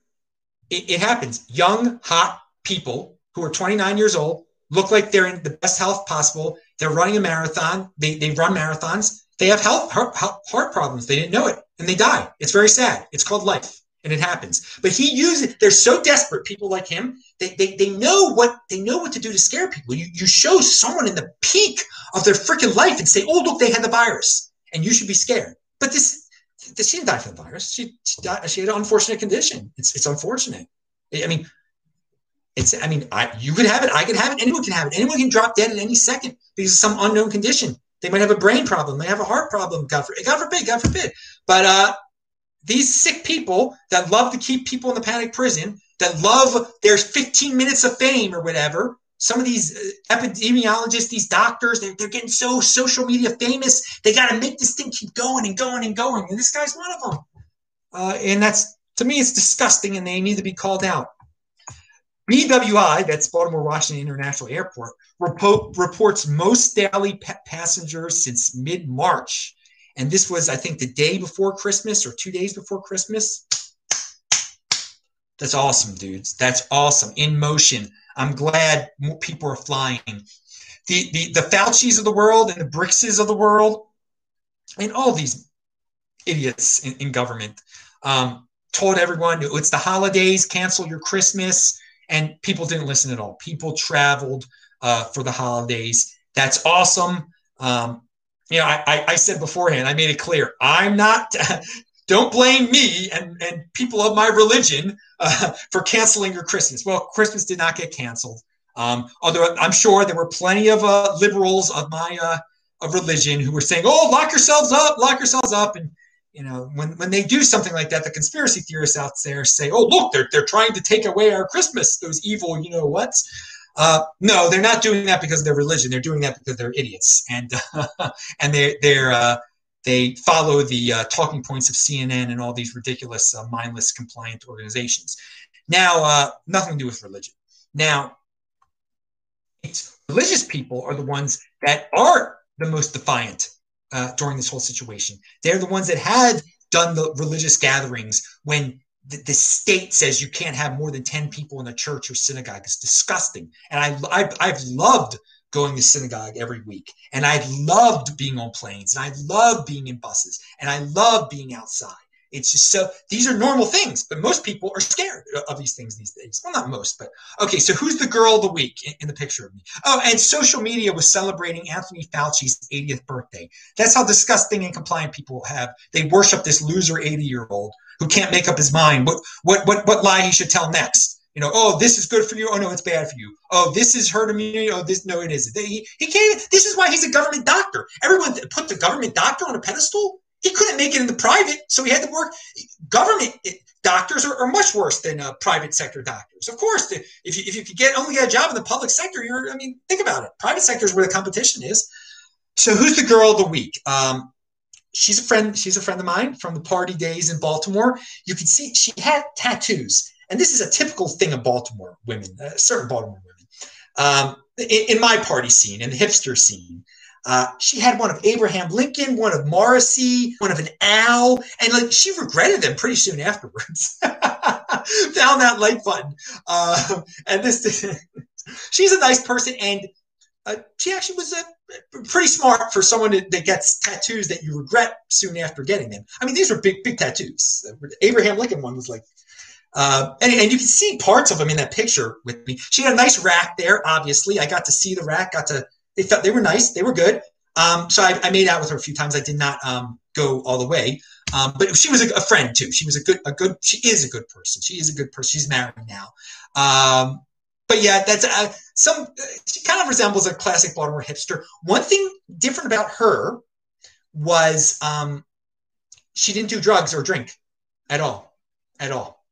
it, it happens. Young, hot people who are 29 years old, look like they're in the best health possible. They're running a marathon. They, they run marathons. They have health heart, heart problems. They didn't know it and they die. It's very sad. It's called life and it happens. But he uses they're so desperate, people like him, they, they, they know what they know what to do to scare people. You, you show someone in the peak of their freaking life and say, oh, look, they had the virus and you should be scared. But this, this she didn't die from the virus. She, she, died, she had an unfortunate condition. It's, it's unfortunate. I mean, it's, I mean, I, you could have it, I could have it, anyone can have it. Anyone can drop dead at any second because of some unknown condition. They might have a brain problem. They have a heart problem. God forbid. God forbid. God forbid. But uh, these sick people that love to keep people in the panic prison, that love their 15 minutes of fame or whatever. Some of these uh, epidemiologists, these doctors, they're, they're getting so social media famous. They got to make this thing keep going and going and going. And this guy's one of them. Uh, and that's, to me, it's disgusting and they need to be called out. BWI, that's Baltimore Washington International Airport, reports most daily pa- passengers since mid March. And this was, I think, the day before Christmas or two days before Christmas. That's awesome, dudes. That's awesome. In motion. I'm glad more people are flying. The, the, the Fauci's of the world and the Birxes of the world and all these idiots in, in government um, told everyone it's the holidays, cancel your Christmas and people didn't listen at all. People traveled uh, for the holidays. That's awesome. Um, you know, I, I, said beforehand, I made it clear, I'm not. don't blame me and, and people of my religion uh, for canceling your Christmas. Well, Christmas did not get canceled. Um, although I'm sure there were plenty of uh, liberals of my uh, of religion who were saying, "Oh, lock yourselves up, lock yourselves up," and you know, when, when they do something like that, the conspiracy theorists out there say, oh, look, they're, they're trying to take away our Christmas, those evil, you know what's. Uh, no, they're not doing that because of their religion. They're doing that because they're idiots. And, uh, and they, they're, uh, they follow the uh, talking points of CNN and all these ridiculous, uh, mindless, compliant organizations. Now, nothing to do with religion. Now, it's religious people are the ones that are the most defiant during this whole situation. They're the ones that had done the religious gatherings when the, the, state says you can't have more than 10 people in a church or synagogue. It's disgusting. And I, I've, I've loved going to synagogue every week. And I loved being on planes and I love being in buses and I love being outside. It's just so these are normal things, but most people are scared of these things these days. Well, not most, but okay. So who's the girl of the week in, in the picture of me? Oh, and social media was celebrating Anthony Fauci's 80th birthday. That's how disgusting and compliant people have. They worship this loser 80 year old who can't make up his mind what what what what lie he should tell next. You know, oh, this is good for you. Oh no, it's bad for you. Oh, this is herd immunity. Oh, this no, it isn't. He, he can't. This is why he's a government doctor. Everyone put the government doctor on a pedestal he couldn't make it in the private, so he had to work. Government doctors are, are much worse than uh, private sector doctors. Of course, if you, if you could get only get a job in the public sector, you're. I mean, think about it. Private sector is where the competition is. So, who's the girl of the week? Um, she's a friend. She's a friend of mine from the party days in Baltimore. You can see she had tattoos, and this is a typical thing of Baltimore women, uh, certain Baltimore women. Um, in, in my party scene, in the hipster scene, uh, she had one of Abraham Lincoln, one of Morrissey, one of an owl, and like she regretted them pretty soon afterwards. Found that like button, uh, and this. she's a nice person, and uh, she actually was a pretty smart for someone that, that, gets tattoos that you regret soon after getting them. I mean, these were big, big tattoos. Abraham Lincoln one was like uh, and, and, you can see parts of them in that picture with me. She had a nice rack there, obviously. I got to see the rack, got to they felt they were nice. They were good. Um, so I, I, made out with her a few times. I did not um, go all the way, um, but she was a, a, friend too. She was a good, a good. She is a good person. She is a good person. She's married now. Um, but yeah, that's uh, some. She kind of resembles a classic Baltimore hipster. One thing different about her was um, she didn't do drugs or drink at all, at all.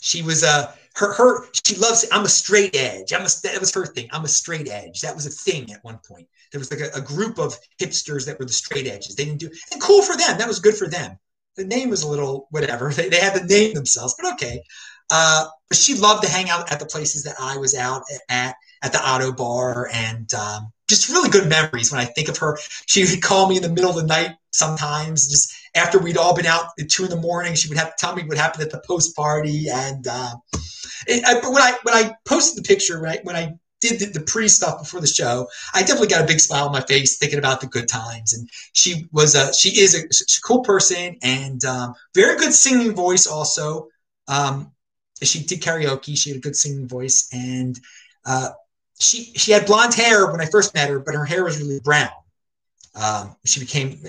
She was a her her she loves i'm a straight edge. I'm a that was her thing. I'm a straight edge. That was a thing at one point. There was like a, a, group of hipsters that were the straight edges. They didn't do and cool for them. That was good for them. The name was a little whatever. They, they had to name themselves but okay. Uh, but she loved to hang out at the places that i was out at at the Ottobar and um, just really good memories when i think of her. She would call me in the middle of the night sometimes just after we'd all been out at two in the morning. She would have to tell me what happened at the post party and uh, I, when I when I posted the picture, right when I did the, the, pre stuff before the show, I definitely got a big smile on my face thinking about the good times. And she was a she is a, a cool person and um, very good singing voice. Also, um, she did karaoke. She had a good singing voice, and uh, she she had blonde hair when I first met her, but her hair was really brown. Um, she became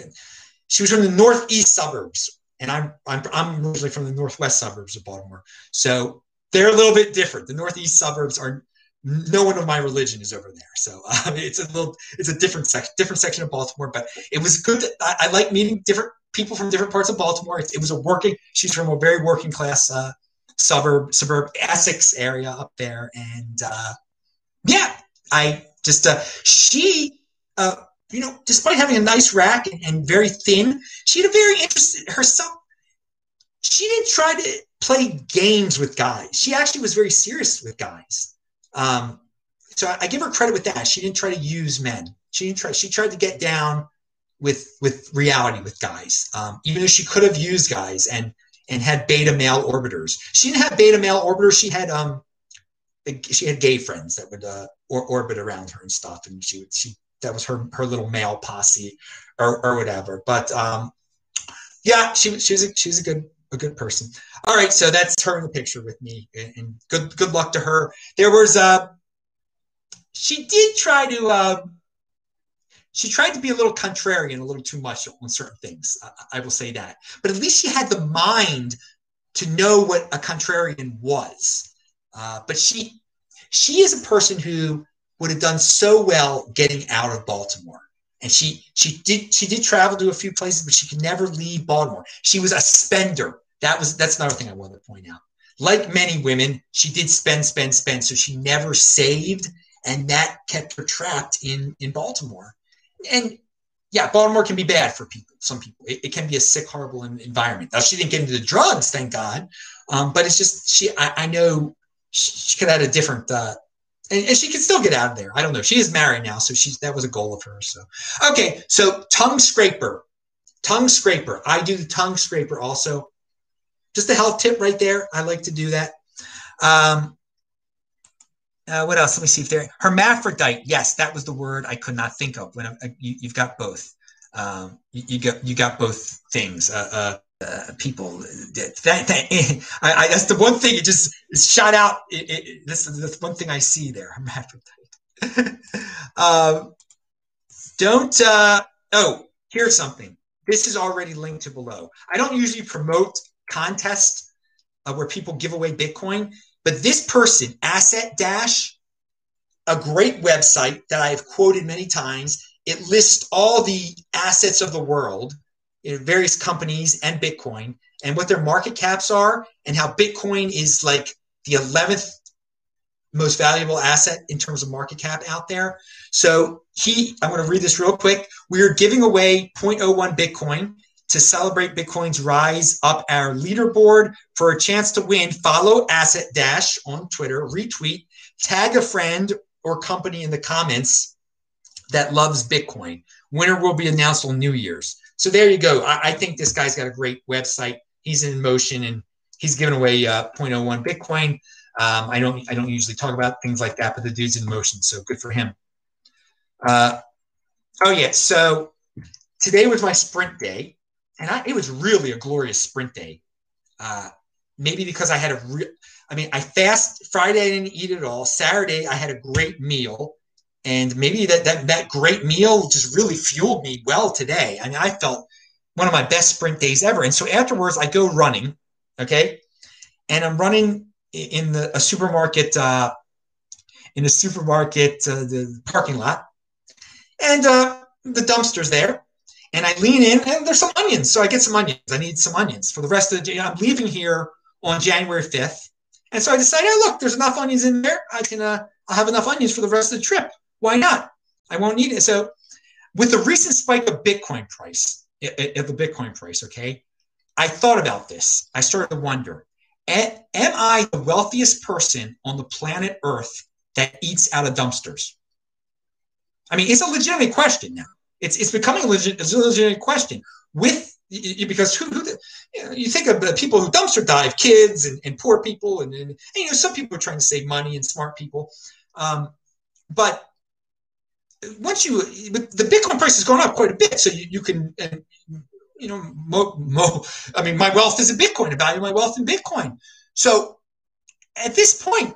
she was from the northeast suburbs, and I'm I'm I'm originally from the northwest suburbs of Baltimore. So they're a little bit different. The northeast suburbs are no one of my religion is over there. So um, it's a little, it's a different section, different section of Baltimore. But it was good. I, I, like meeting different people from different parts of Baltimore. It, it was a working. She's from a very working class uh, suburb, suburb Essex area up there, and uh, yeah, I just uh, she, uh, you know, despite having a nice rack and, and very thin, she had a very interesting herself. She didn't try to play games with guys. She actually was very serious with guys. Um, so I, I, give her credit with that. She didn't try to use men. She didn't try. She tried to get down with with reality with guys. Um, even though she could have used guys and and had beta male orbiters. She didn't have beta male orbiters. She had um she had gay friends that would uh, or, orbit around her and stuff, and she would she that was her her little male posse or, or whatever. But um, yeah, she she was a, she was a good a good person. All right, so that's her in the picture with me, and good good luck to her. There was a she did try to uh, she tried to be a little contrarian, a little too much on certain things. I, I will say that, but at least she had the mind to know what a contrarian was. Uh, but she she is a person who would have done so well getting out of Baltimore. And she she did she did travel to a few places, but she could never leave Baltimore. She was a spender. That was that's another thing I wanted to point out. Like many women, she did spend, spend, spend. So she never saved, and that kept her trapped in in Baltimore. And yeah, Baltimore can be bad for people. Some people, it, it can be a sick, horrible environment. Now she didn't get into the drugs, thank God. Um, but it's just she. I, I know she, she, could have had a different uh, and, and, she can still get out of there. I don't know. She is married now, so she's that was a goal of hers. So okay, so tongue scraper, tongue scraper. I do the tongue scraper also. Just a health tip right there. I like to do that. Um, uh, what else? Let me see if there hermaphrodite. Yes, that was the word I could not think of. When I, you, have got both. Um, you, you, got you got both things. Uh, uh, people. That, that, I, I, that's the one thing. It just shot out. It, it, this is the one thing I see there. Hermaphrodite. um, don't. Uh, oh, here's something. This is already linked to below. I don't usually promote contests uh, where people give away Bitcoin, but this person, Asset Dash, a great website that I have quoted many times. It lists all the assets of the world various companies and Bitcoin and what their market caps are and how Bitcoin is like the 11th most valuable asset in terms of market cap out there. So he, I'm going to read this real quick. We are giving away 0.01 Bitcoin to celebrate Bitcoin's rise up our leaderboard for a chance to win. Follow Asset Dash on Twitter, retweet, tag a friend or company in the comments that loves Bitcoin. Winner will be announced on New Year's. So there you go. I, I, think this guy's got a great website. He's in motion and he's giving away uh, 0.01 Bitcoin. Um, I don't I don't usually talk about things like that, but the dude's in motion, so good for him. Uh, oh yeah, so today was my sprint day, and I, it was really a glorious sprint day. Uh, maybe because I had a real, I mean, I fast Friday, I didn't eat at all. Saturday, I had a great meal and maybe that, that that great meal just really fueled me well today. I mean, I felt one of my best sprint days ever. And so afterwards, I go running, okay, and I'm running in the a supermarket uh, in a supermarket uh, the parking lot, and uh, the dumpster's there. And I lean in, and there's some onions. So I get some onions. I need some onions for the rest of the day. I'm leaving here on January 5th. And so I decided, oh, look, there's enough onions in there. I can, uh, I'll have enough onions for the rest of the trip. Why not? I won't need it. So, with the recent spike of Bitcoin price, of the Bitcoin price, okay, I thought about this. I started to wonder: Am I the wealthiest person on the planet Earth that eats out of dumpsters? I mean, it's a legitimate question now. It's it's becoming a, legit, a legitimate question with because who, who you, you, think of the people who dumpster dive, kids and, and poor people, and, and, and, you know some people are trying to save money and smart people, um, but once you the Bitcoin price has gone up quite a bit, so you, you can you know mo, mo, I mean my wealth is in Bitcoin. I value my wealth in Bitcoin. So at this point,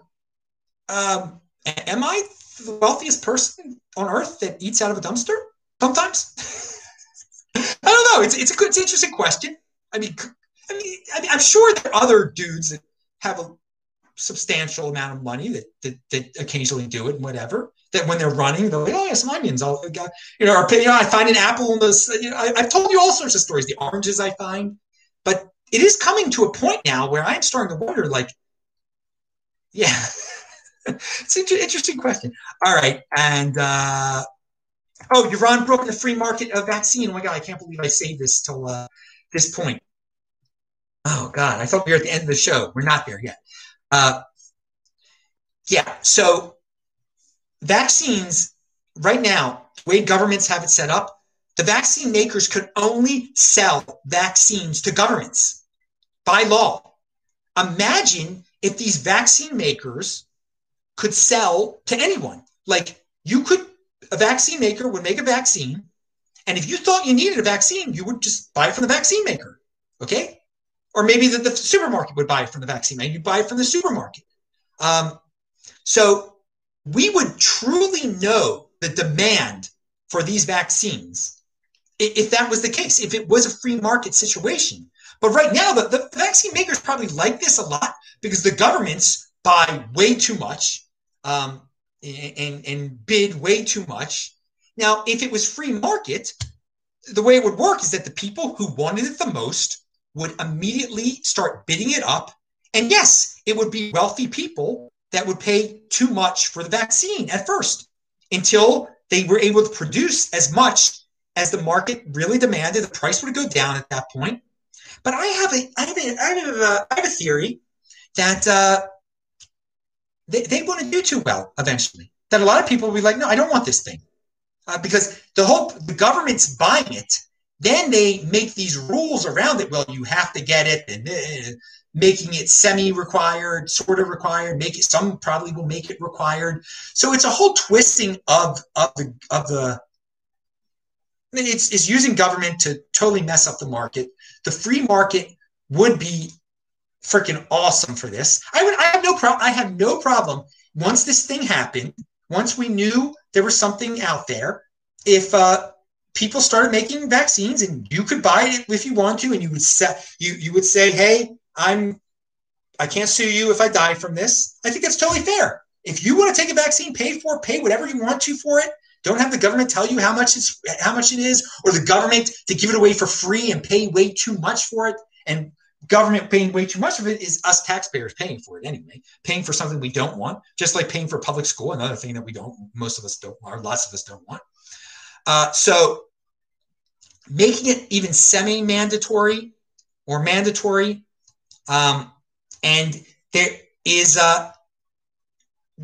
um, am I the wealthiest person on earth that eats out of a dumpster? Sometimes I don't know. It's it's a good, it's an interesting question. I mean, I mean, I mean, I'm sure there are other dudes that have a substantial amount of money that, that, that occasionally do it and whatever. That when they're running, they're like, oh, yeah, some onions. I'll, you know, or, you know, I find an apple in this. You know, I, I've told you all sorts of stories. The oranges I find, but it is coming to a point now where I'm starting to wonder, like, yeah, it's an interesting question. All right, and uh, oh, Yaron Brook the free market of vaccine. Oh my god, I can't believe I saved this till uh, this point. Oh God, I thought we were at the end of the show. We're not there yet. Uh, yeah, so vaccines right now, the way governments have it set up, the vaccine makers could only sell vaccines to governments by law. Imagine if these vaccine makers could sell to anyone. Like you could, a vaccine maker would make a vaccine, and if you thought you needed a vaccine, you would just buy it from the vaccine maker. Okay. Or maybe the, the supermarket would buy it from the vaccine maker. You buy it from the supermarket. Um, so we would truly know the demand for these vaccines if that was the case, if it was a free market situation. But right now, the, the vaccine makers probably like this a lot because the governments buy way too much um, and, and bid way too much. Now, if it was free market, the way it would work is that the people who wanted it the most would immediately start bidding it up. And yes, it would be wealthy people that would pay too much for the vaccine at first until they were able to produce as much as the market really demanded. The price would go down at that point. But I have a, I have a, I have a, I have a theory that uh, they, they want to do too well eventually. That a lot of people will be like, no, I don't want this thing. Uh, because the whole the government's buying it, then they make these rules around it. Well, you have to get it, and uh, making it semi-required, sort of required. Make it some probably will make it required. So it's a whole twisting of of the of the. It's, it's using government to totally mess up the market. The free market would be freaking awesome for this. I would I have no problem I have no problem once this thing happened, once we knew there was something out there, if uh, people started making vaccines and you could buy it if you want to and you would say you you would say, "Hey, I'm I can't sue you if I die from this." I think that's totally fair. If you want to take a vaccine, pay for it, pay whatever you want to for it. Don't have the government tell you how much it's how much it is, or the government to give it away for free and pay way too much for it and government paying way too much of it is us taxpayers paying for it anyway, paying for something we don't want, just like paying for public school, another thing that we don't, most of us don't, or lots of us don't want. Uh, so making it even semi-mandatory or mandatory, um, and there is uh,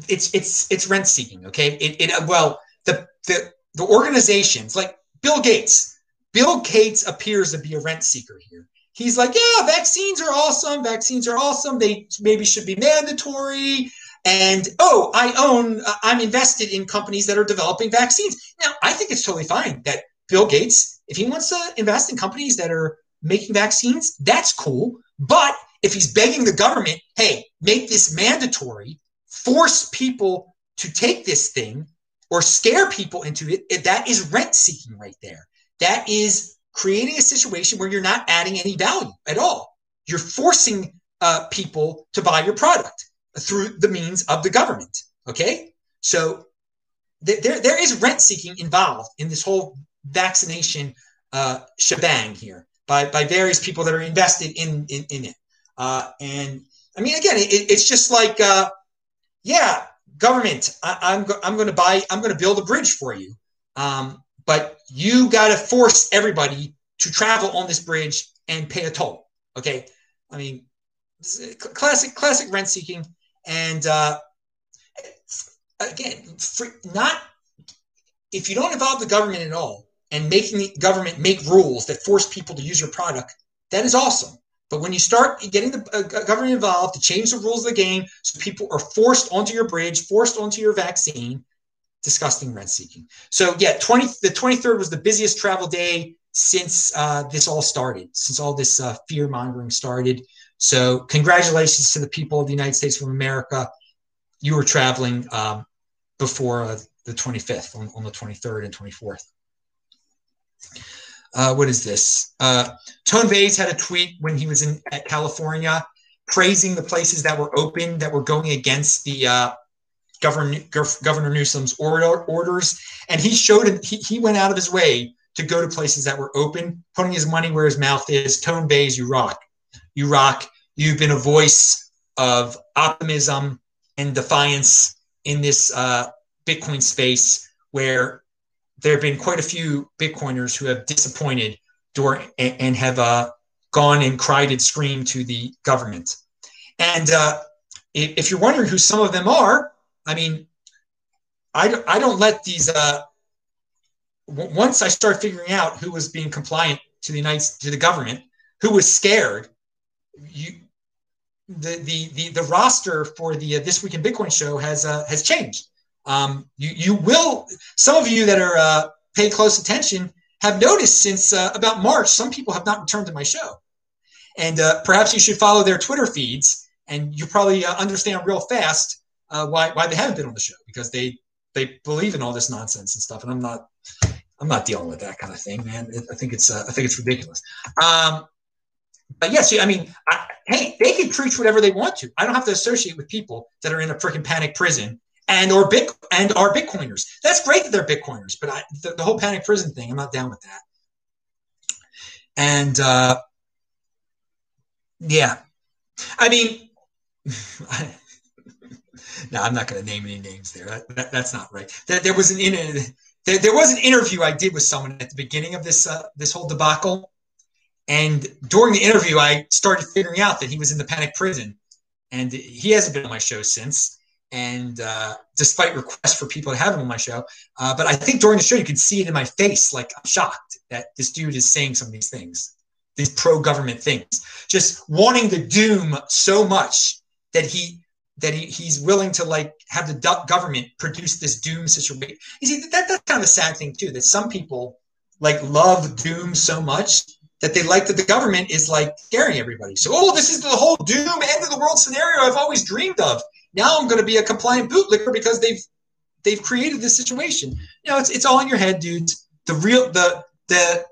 it's it's it's rent seeking. Okay, it, it well the the the organizations like Bill Gates. Bill Gates appears to be a rent seeker here he's like, yeah, vaccines are awesome. Vaccines are awesome. They maybe should be mandatory. And oh, I own, uh, I'm invested in companies that are developing vaccines. Now, I think it's totally fine that Bill Gates, if he wants to invest in companies that are making vaccines, that's cool. But if he's begging the government, hey, make this mandatory, force people to take this thing or scare people into it, that is rent seeking right there. That is creating a situation where you're not adding any value at all. You're forcing uh, people to buy your product through the means of the government. Okay, so th- there there is rent seeking involved in this whole vaccination uh, shebang here by by various people that are invested in in, in it. Uh, and I mean, again, it, it's just like, uh, yeah, government, I, am I'm, go- I'm going to buy, I'm going to build a bridge for you. Um, but you got to force everybody to travel on this bridge and pay a toll. Okay, I mean, classic classic rent seeking, and uh, again, not if you don't involve the government at all and making the government make rules that force people to use your product, that is awesome. But when you start getting the uh, government involved to change the rules of the game, so people are forced onto your bridge, forced onto your vaccine, disgusting rent seeking. So yeah, 20 the 23rd was the busiest travel day since uh, this all started, since all this uh, fear mongering started. So congratulations to the people of the United States of America. You were traveling um, before uh, the 25th on, on, the 23rd and 24th. Uh, what is this? Uh, Tone Vays had a tweet when he was in at California praising the places that were open that were going against the uh, Governor Governor Newsom's order, orders, and he showed him. He, he went out of his way to go to places that were open, putting his money where his mouth is. Tone Vays, you rock, you rock. You've been a voice of optimism and defiance in this uh, Bitcoin space, where there have been quite a few Bitcoiners who have disappointed during and, have uh, gone and cried and screamed to the government. And uh, if, if, you're wondering who some of them are, I mean, I, I don't let these. Uh, once I start figuring out who was being compliant to the United to the government, who was scared, you the the the, the roster for the uh, this week in Bitcoin show has uh, has changed. Um, you you will some of you that are uh, pay close attention have noticed since uh, about March, some people have not returned to my show. And uh, perhaps you should follow their Twitter feeds, and you probably uh, understand real fast uh, why why they haven't been on the show because they they believe in all this nonsense and stuff. And I'm not I'm not dealing with that kind of thing, man. I think it's uh, I think it's ridiculous. Um, but yes, I mean, I, hey, they can preach whatever they want to. I don't have to associate with people that are in a freaking panic prison and or bit and are Bitcoiners. That's great that they're Bitcoiners, but I, the, the, whole panic prison thing, I'm not down with that. And uh, yeah, I mean, no, I'm not going to name any names there. That, that, that's not right. There, there was an in, there, there, was an interview I did with someone at the beginning of this uh, this whole debacle, and during the interview, I started figuring out that he was in the panic prison, and he hasn't been on my show since and uh, despite requests for people to have him on my show. Uh, but I think during the show, you can see it in my face. Like I'm shocked that this dude is saying some of these things, these pro-government things, just wanting the doom so much that he that he, he's willing to like have the government produce this doom situation. You see, that, that's kind of a sad thing too. That some people like love doom so much that they like that the government is like scaring everybody. So, oh, this is the whole doom end of the world scenario I've always dreamed of. Now I'm going to be a compliant bootlicker because they've they've created this situation. You know, it's it's all in your head, dudes. The real the the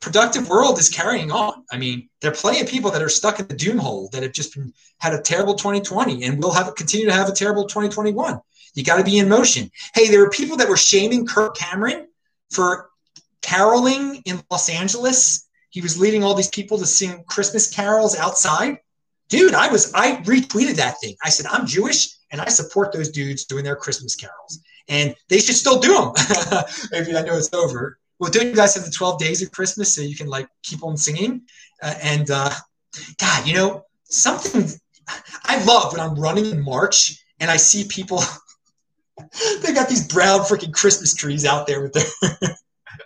productive world is carrying on. I mean, there are plenty of people that are stuck in the doom hole that have just been, had a terrible 2020 and will have continue to have a terrible 2021. You got to be in motion. Hey, there are people that were shaming Kirk Cameron for caroling in Los Angeles. He was leading all these people to sing Christmas carols outside dude, I was I retweeted that thing. I said I'm Jewish and I support those dudes doing their Christmas carols, and they should still do them. Maybe I know it's over. Well, don't you guys have the 12 days of Christmas so you can like keep on singing? Uh, and uh, God, you know something I love when I'm running in March and I see people. they got these brown freaking Christmas trees out there with their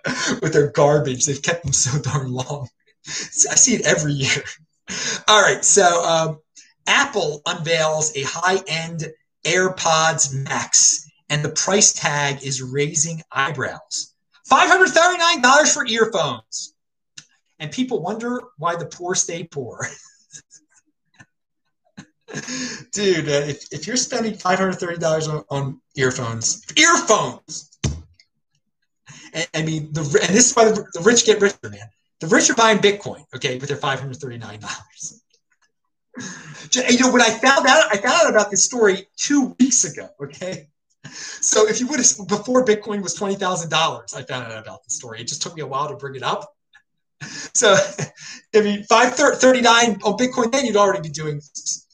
with their garbage. They've kept them so darn long. I see it every year. All right. So um, Apple unveils a high end AirPods Max, and the price tag is raising eyebrows. $539 for earphones. And people wonder why the poor stay poor. Dude, uh, if, if you're spending $530 on, on earphones, earphones, I mean, the, and this is why the, the rich get richer, man. The rich are buying Bitcoin, okay, with their $539. you know, when I found out, I found out about this story two weeks ago, okay? So if you would have, before Bitcoin was $20,000, I found out about the story. It just took me a while to bring it up. So I mean, 539 on Bitcoin, then you'd already be doing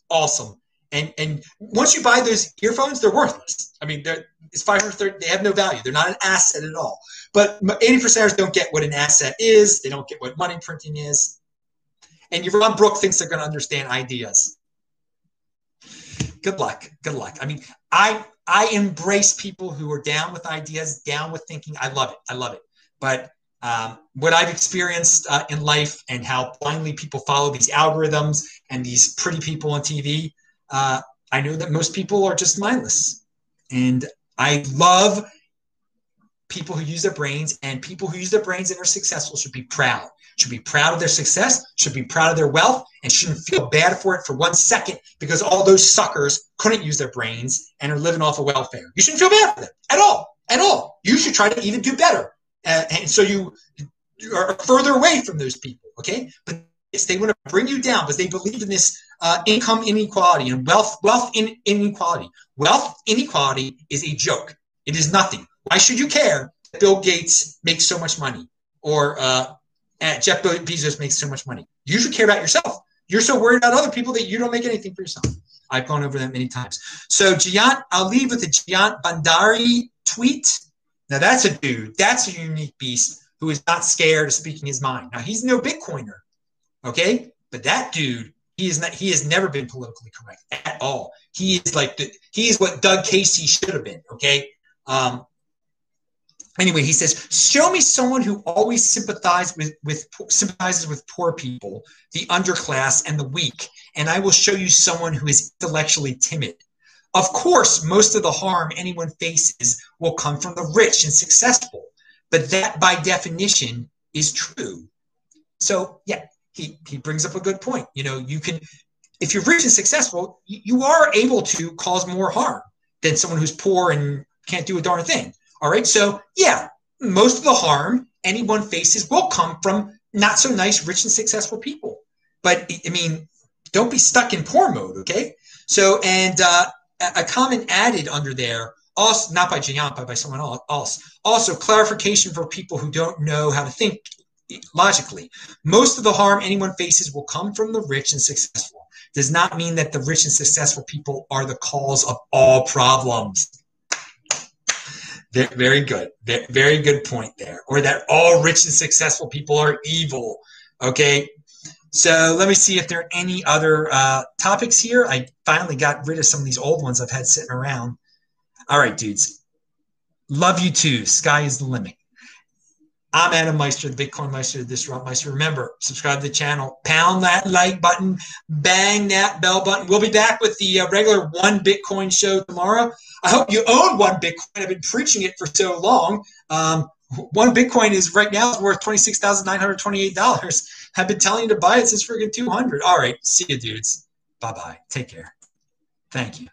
awesome. And and once you buy those earphones, they're worthless. I mean, they're it's 530. They have no value. They're not an asset at all. But 80 percenters don't get what an asset is. They don't get what money printing is. And Yaron Brook thinks they're going to understand ideas. Good luck. Good luck. I mean, I I embrace people who are down with ideas, down with thinking. I love it. I love it. But um, what I've experienced uh, in life and how blindly people follow these algorithms and these pretty people on TV, uh, I know that most people are just mindless. And I love people who use their brains and people who use their brains and are successful should be proud. Should be proud of their success should be proud of their wealth and shouldn't feel bad for it for one second because all those suckers couldn't use their brains and are living off of welfare. You shouldn't feel bad for them at all at all. You should try to even do better uh, and so you are further away from those people okay? But they want to bring you down because they believe in this uh, income inequality and wealth wealth in, inequality. Wealth inequality is a joke. It is nothing. Why should you care that Bill Gates makes so much money or uh, Jeff Bezos makes so much money? You should care about yourself. You're so worried about other people that you don't make anything for yourself. I've gone over that many times. So Jayant, I'll leave with the Jayant Bhandari tweet. Now that's a dude. That's a unique beast who is not scared of speaking his mind. Now he's no Bitcoiner, okay? But that dude, he is not. He has never been politically correct at all. He is like the, he is what Doug Casey should have been. Okay. Um, anyway, he says, "Show me someone who always sympathizes with, with sympathizes with poor people, the underclass, and the weak, and I will show you someone who is intellectually timid. Of course, most of the harm anyone faces will come from the rich and successful, but that by definition is true. So, yeah, he, he brings up a good point. You know, you can, if you're rich and successful, you, are able to cause more harm than someone who's poor and can't do a darn thing. All right. So, yeah, most of the harm anyone faces will come from not so nice, rich, and successful people. But I mean, don't be stuck in poor mode. Okay. So, and uh, a comment added under there, also not by but by someone else. Also, clarification for people who don't know how to think logically. Most of the harm anyone faces will come from the rich and successful. Does not mean that the rich and successful people are the cause of all problems. Very good. Very good point there. Or that all rich and successful people are evil. Okay. So let me see if there are any other uh, topics here. I finally got rid of some of these old ones I've had sitting around. All right, dudes. Love you too. Sky is the limit. I'm Adam Meister, the Bitcoin Meister, the Disrupt Meister. Remember, subscribe to the channel, pound that like button, bang that bell button. We'll be back with the uh, regular One Bitcoin show tomorrow. I hope you own one Bitcoin. I've been preaching it for so long. Um, one Bitcoin is right now worth twenty six thousand nine hundred twenty eight dollars. I've been telling you to buy it since freaking two hundred. All right, see you, dudes. Bye bye. Take care. Thank you.